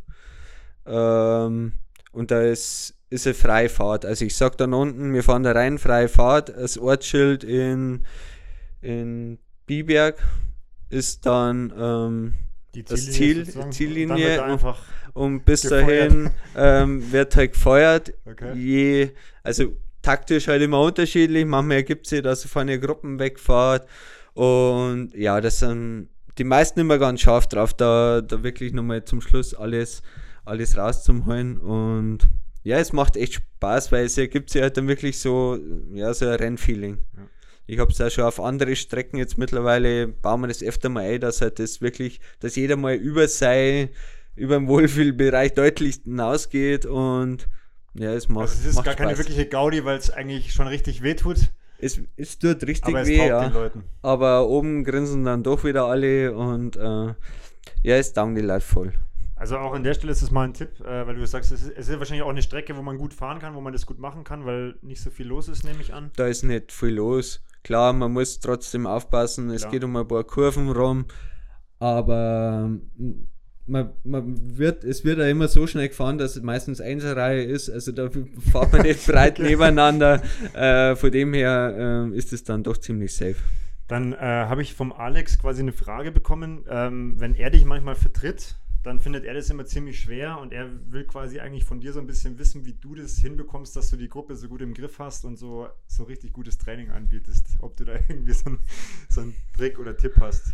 Ähm, und da ist, ist eine Freifahrt. Also ich sage dann unten, wir fahren da rein, freie Fahrt. Das Ortsschild in, in Biberg ist dann ähm, das Ziel, Ziellinie. Und, und bis gefeuert. dahin ähm, wird halt gefeuert. Okay. Je, also taktisch halt immer unterschiedlich. Manchmal ergibt sich, dass ihr von den Gruppen wegfahrt. Und ja, das sind die meisten immer ganz scharf drauf, da, da wirklich nochmal zum Schluss alles, alles rauszuholen. Und ja, es macht echt Spaß, weil es ergibt sich halt dann wirklich so, ja, so ein Rennfeeling. Ja. Ich habe es ja schon auf andere Strecken jetzt mittlerweile, bauen wir das öfter mal ein, dass halt das wirklich, dass jeder mal über sei, über den Wohlfühlbereich deutlich hinausgeht und ja, es macht. Also es ist gar Spaß. keine wirkliche Gaudi, weil es eigentlich schon richtig wehtut. Es, es tut richtig Aber weh, ja. Aber oben grinsen dann doch wieder alle und äh, ja, es taugen die Leute voll. Also auch an der Stelle ist es mal ein Tipp, äh, weil du sagst, es ist, es ist, wahrscheinlich auch eine Strecke, wo man gut fahren kann, wo man das gut machen kann, weil nicht so viel los ist, nehme ich an. Da ist nicht viel los. Klar, man muss trotzdem aufpassen, es Klar. geht um ein paar Kurven rum, aber man, man wird, es wird ja immer so schnell gefahren, dass es meistens Einzelreihe ist, also da fährt man nicht breit nebeneinander. Äh, von dem her äh, ist es dann doch ziemlich safe. Dann äh, habe ich vom Alex quasi eine Frage bekommen, ähm, wenn er dich manchmal vertritt, dann findet er das immer ziemlich schwer und er will quasi eigentlich von dir so ein bisschen wissen, wie du das hinbekommst, dass du die Gruppe so gut im Griff hast und so, so richtig gutes Training anbietest. Ob du da irgendwie so, ein, so einen Trick oder Tipp hast.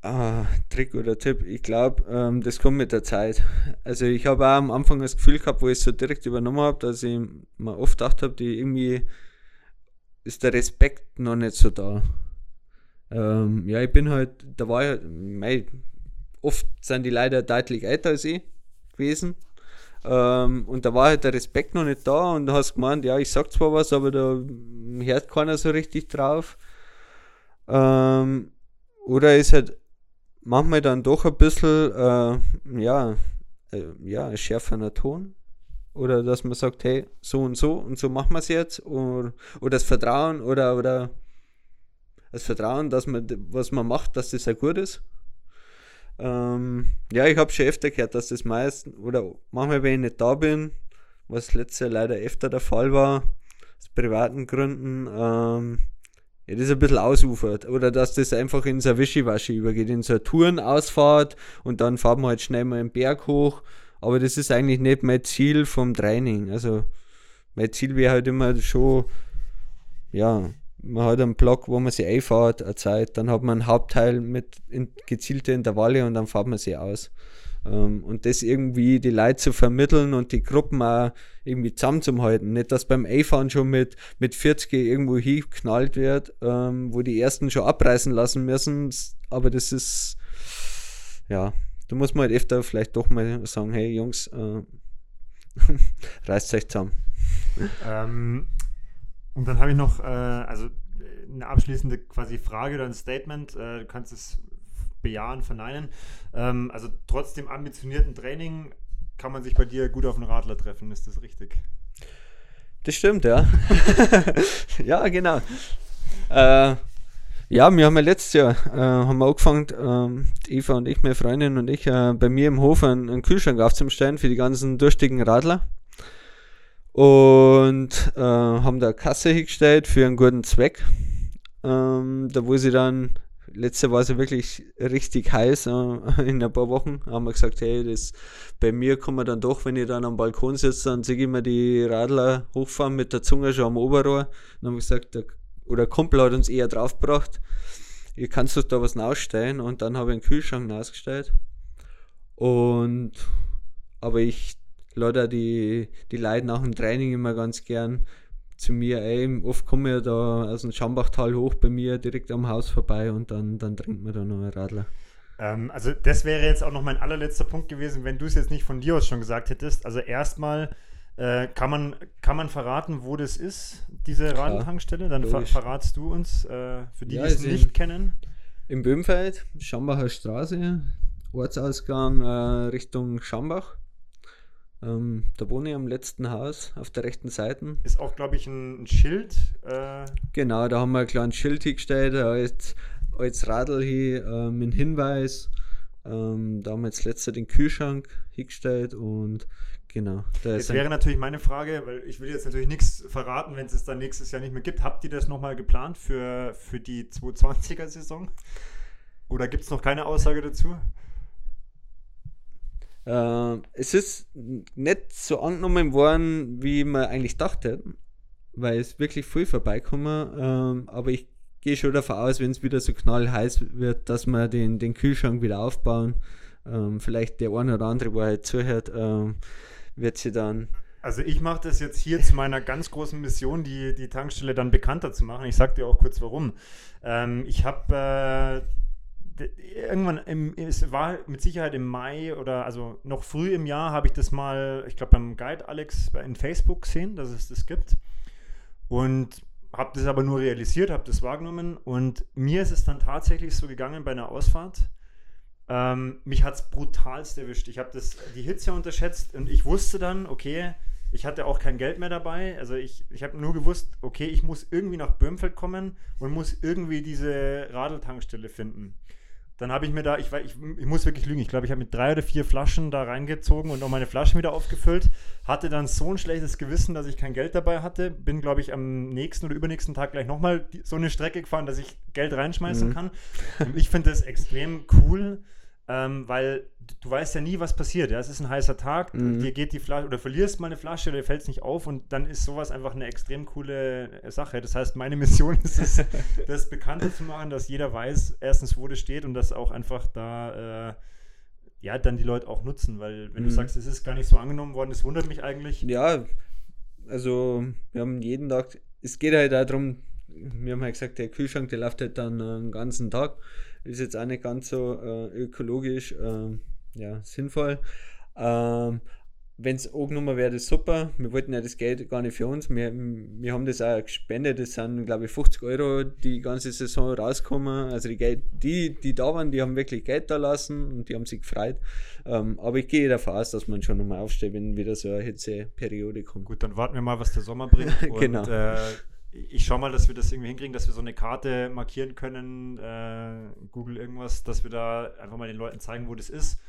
Ah, Trick oder Tipp, ich glaube, ähm, das kommt mit der Zeit. Also ich habe auch am Anfang das Gefühl gehabt, wo ich es so direkt übernommen habe, dass ich mir oft gedacht habe, die irgendwie ist der Respekt noch nicht so da. Ähm, ja, ich bin halt, da war ich, mei, oft sind die leider deutlich älter als ich gewesen. Ähm, und da war halt der Respekt noch nicht da und du hast gemeint, ja, ich sag zwar was, aber da hört keiner so richtig drauf. Ähm, oder ist halt manchmal dann doch ein bisschen, äh, ja, äh, ja, schärferer Ton. Oder dass man sagt, hey, so und so und so machen wir es jetzt. Oder, oder das Vertrauen oder, oder das Vertrauen, dass man, was man macht, dass das ja gut ist. Ähm, ja, ich habe schon öfter gehört, dass das meistens, oder manchmal, wenn ich nicht da bin, was letztes Jahr leider öfter der Fall war, aus privaten Gründen, ähm, ja, das ein bisschen ausufert. Oder dass das einfach in so Wischiwaschi übergeht, in so eine Tourenausfahrt und dann fahren wir halt schnell mal einen Berg hoch. Aber das ist eigentlich nicht mein Ziel vom Training. Also mein Ziel wäre halt immer schon, ja, man hat einen Block, wo man sich einfährt, eine Zeit, dann hat man einen Hauptteil mit in gezielte Intervalle und dann fährt man sie aus. Ähm, und das irgendwie die Leute zu vermitteln und die Gruppen auch irgendwie zusammenzuhalten. Nicht, dass beim Einfahren schon mit, mit 40 irgendwo hingeknallt wird, ähm, wo die ersten schon abreißen lassen müssen. Aber das ist, ja, da muss man halt öfter vielleicht doch mal sagen, hey Jungs, äh, reißt euch zusammen. Ähm, und dann habe ich noch, äh, also eine abschließende quasi Frage oder ein Statement. Äh, du kannst es bejahen, verneinen. Ähm, also trotz dem ambitionierten Training kann man sich bei dir gut auf einen Radler treffen, ist das richtig? Das stimmt, ja. ja, genau. Äh, ja, wir haben ja letztes Jahr äh, haben wir angefangen, äh, Eva und ich, meine Freundin und ich, äh, bei mir im Hof einen, einen Kühlschrank aufzustellen für die ganzen durstigen Radler. Und äh, haben da eine Kasse hingestellt für einen guten Zweck. Ähm, da wo sie dann letzte war es ja wirklich richtig heiß. Äh, in ein paar Wochen haben wir gesagt, hey, das bei mir kann man dann doch, wenn ich dann am Balkon sitze, dann sehe ich mir die Radler hochfahren mit der Zunge schon am Oberrohr. Dann haben wir gesagt, der, oder der Kumpel hat uns eher draufgebracht, ihr kannst doch da was ausstellen und dann habe ich einen Kühlschrank ausgestellt. Und aber ich lade die, die Leute nach dem Training immer ganz gern zu mir, ey, oft komme ich da aus dem Schambachtal hoch bei mir direkt am Haus vorbei und dann, dann trinkt man da noch ein Radler. Ähm, also das wäre jetzt auch noch mein allerletzter Punkt gewesen, wenn du es jetzt nicht von dir aus schon gesagt hättest. Also erstmal äh, kann, man, kann man verraten, wo das ist, diese Radltankstelle? Dann ver verratst du uns, äh, für die, ja, die es nicht kennen. Im Böhmfeld, Schambacher Straße, Ortsausgang äh, Richtung Schambach. Ähm, da wohne ich am letzten Haus auf der rechten Seite. Ist auch, glaube ich, ein, ein Schild. Äh genau, da haben wir ein kleines Schild hingestellt, als, als Radl hier äh, mit Hinweis. Ähm, da haben wir jetzt letzter den Kühlschrank hingestellt und genau. Das wäre natürlich meine Frage, weil ich will jetzt natürlich nichts verraten, wenn es es dann nächstes Jahr nicht mehr gibt. Habt ihr das nochmal geplant für, für die 220er-Saison? Oder gibt es noch keine Aussage dazu? Äh, es ist nicht so angenommen worden, wie man eigentlich dachte, weil es wirklich viel vorbeikommen. Ähm, aber ich gehe schon davon aus, wenn es wieder so knallheiß wird, dass wir den, den Kühlschrank wieder aufbauen. Ähm, vielleicht der eine oder andere, wo halt zuhört, ähm, wird sie dann also ich mache das jetzt hier zu meiner ganz großen Mission, die, die Tankstelle dann bekannter zu machen. Ich sage dir auch kurz warum. Ähm, ich habe äh, irgendwann, im, es war mit Sicherheit im Mai oder also noch früh im Jahr habe ich das mal, ich glaube beim Guide Alex in Facebook gesehen, dass es das gibt. Und habe das aber nur realisiert, habe das wahrgenommen. Und mir ist es dann tatsächlich so gegangen bei einer Ausfahrt. Ähm, mich hat es brutalst erwischt. Ich habe die Hitze unterschätzt und ich wusste dann, okay, ich hatte auch kein Geld mehr dabei. Also ich, ich habe nur gewusst, okay, ich muss irgendwie nach Böhmfeld kommen und muss irgendwie diese Radeltankstelle finden. Dann habe ich mir da, ich, ich, ich muss wirklich lügen, ich glaube, ich habe mit drei oder vier Flaschen da reingezogen und noch meine Flaschen wieder aufgefüllt. Hatte dann so ein schlechtes Gewissen, dass ich kein Geld dabei hatte. Bin, glaube ich, am nächsten oder übernächsten Tag gleich nochmal so eine Strecke gefahren, dass ich Geld reinschmeißen mhm. kann. Ich finde das extrem cool ähm, weil du weißt ja nie, was passiert. Ja? Es ist ein heißer Tag, mhm. dir geht die Flasche oder verlierst mal eine Flasche oder fällt es nicht auf und dann ist sowas einfach eine extrem coole äh, Sache. Das heißt, meine Mission ist es, das bekannter zu machen, dass jeder weiß, erstens, wo das steht und dass auch einfach da. Äh, ja, dann die Leute auch nutzen, weil wenn mhm. du sagst, es ist gar nicht so angenommen worden, das wundert mich eigentlich. Ja, also wir haben jeden Tag, es geht halt darum, wir haben halt gesagt, der Kühlschrank, der läuft halt dann einen ganzen Tag ist jetzt auch nicht ganz so äh, ökologisch äh, ja, sinnvoll. Ähm, wenn es angenommen wäre, das super. Wir wollten ja das Geld gar nicht für uns. Wir, wir haben das auch gespendet. Das sind, glaube ich, 50 Euro die ganze Saison rauskommen. Also die, Geld, die, die da waren, die haben wirklich Geld da lassen und die haben sich gefreut. Ähm, aber ich gehe davon aus, dass man schon nochmal aufsteht, wenn wieder so eine Hitzeperiode kommt. Gut, dann warten wir mal, was der Sommer bringt. genau. Und, äh, ich schaue mal, dass wir das irgendwie hinkriegen, dass wir so eine Karte markieren können, äh, Google irgendwas, dass wir da einfach mal den Leuten zeigen, wo das ist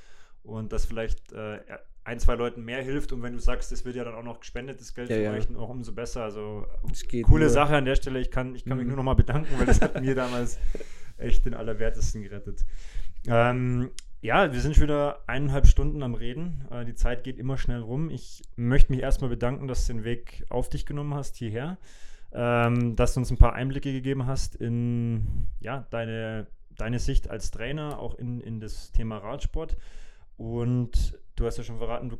und das vielleicht äh, ein, zwei Leuten mehr hilft. Und wenn du sagst, das wird ja dann auch noch gespendet, das Geld ja, für euch, auch umso besser. Also coole nur. Sache an der Stelle. Ich kann, ich kann mhm. mich nur noch mal bedanken, weil das hat mir damals echt den Allerwertesten gerettet. Ähm, ja, wir sind schon wieder eineinhalb Stunden am Reden. Äh, die Zeit geht immer schnell rum. Ich möchte mich erstmal bedanken, dass du den Weg auf dich genommen hast hierher ähm, dass du uns ein paar Einblicke gegeben hast in ja, deine, deine Sicht als Trainer, auch in, in das Thema Radsport. Und du hast ja schon verraten, du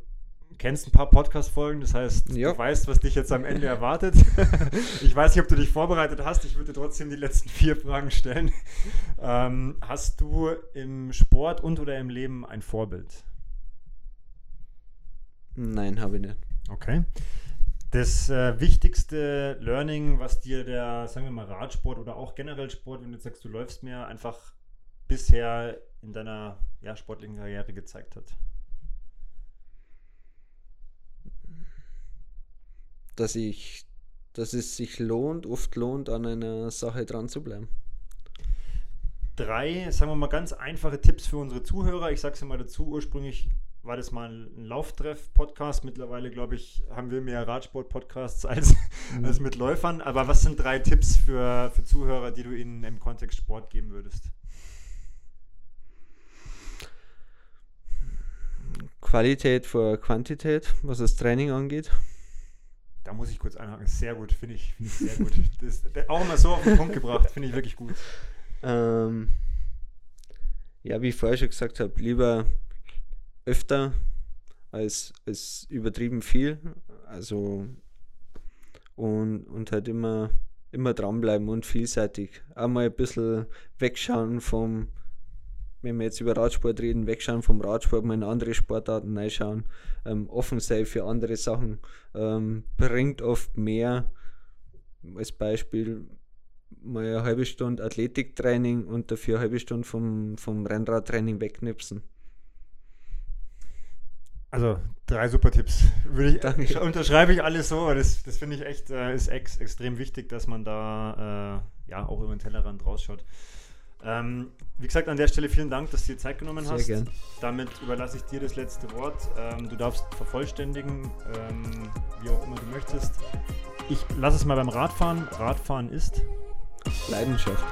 kennst ein paar Podcast-Folgen, das heißt, ja. du weißt, was dich jetzt am Ende erwartet. ich weiß nicht, ob du dich vorbereitet hast, ich würde trotzdem die letzten vier Fragen stellen. Ähm, hast du im Sport und oder im Leben ein Vorbild? Nein, habe ich nicht. Okay. Das äh, wichtigste Learning, was dir der, sagen wir mal, Radsport oder auch generell Sport, wenn du sagst, du läufst mehr, einfach bisher in deiner ja, sportlichen Karriere gezeigt hat? Dass ich, dass es sich lohnt, oft lohnt, an einer Sache dran zu bleiben. Drei, sagen wir mal, ganz einfache Tipps für unsere Zuhörer. Ich sage es ja mal dazu, ursprünglich war das mal ein Lauftreff-Podcast. Mittlerweile, glaube ich, haben wir mehr Radsport-Podcasts als, mhm. als mit Läufern. Aber was sind drei Tipps für, für Zuhörer, die du ihnen im Kontext Sport geben würdest? Qualität vor Quantität, was das Training angeht. Da muss ich kurz einhaken. Sehr gut, finde ich, find ich sehr gut. Das, auch immer so auf den Punkt gebracht, finde ich wirklich gut. Ähm, ja, wie ich vorher schon gesagt habe, lieber öfter als, als übertrieben viel. Also und, und halt immer, immer dranbleiben und vielseitig. Einmal ein bisschen wegschauen vom, wenn wir jetzt über Radsport reden, wegschauen vom Radsport, mal in andere Sportarten reinschauen, ähm, offen sein für andere Sachen, ähm, bringt oft mehr. Als Beispiel mal eine halbe Stunde Athletiktraining und dafür eine halbe Stunde vom, vom Rennradtraining wegknipsen. Also drei super Tipps. Ich, unterschreibe ich alles so, das, das finde ich echt äh, ist ex, extrem wichtig, dass man da äh, ja auch über den Tellerrand rausschaut. Ähm, wie gesagt, an der Stelle vielen Dank, dass du dir Zeit genommen Sehr hast. Gern. Damit überlasse ich dir das letzte Wort. Ähm, du darfst vervollständigen, ähm, wie auch immer du möchtest. Ich lasse es mal beim Radfahren. Radfahren ist Leidenschaft.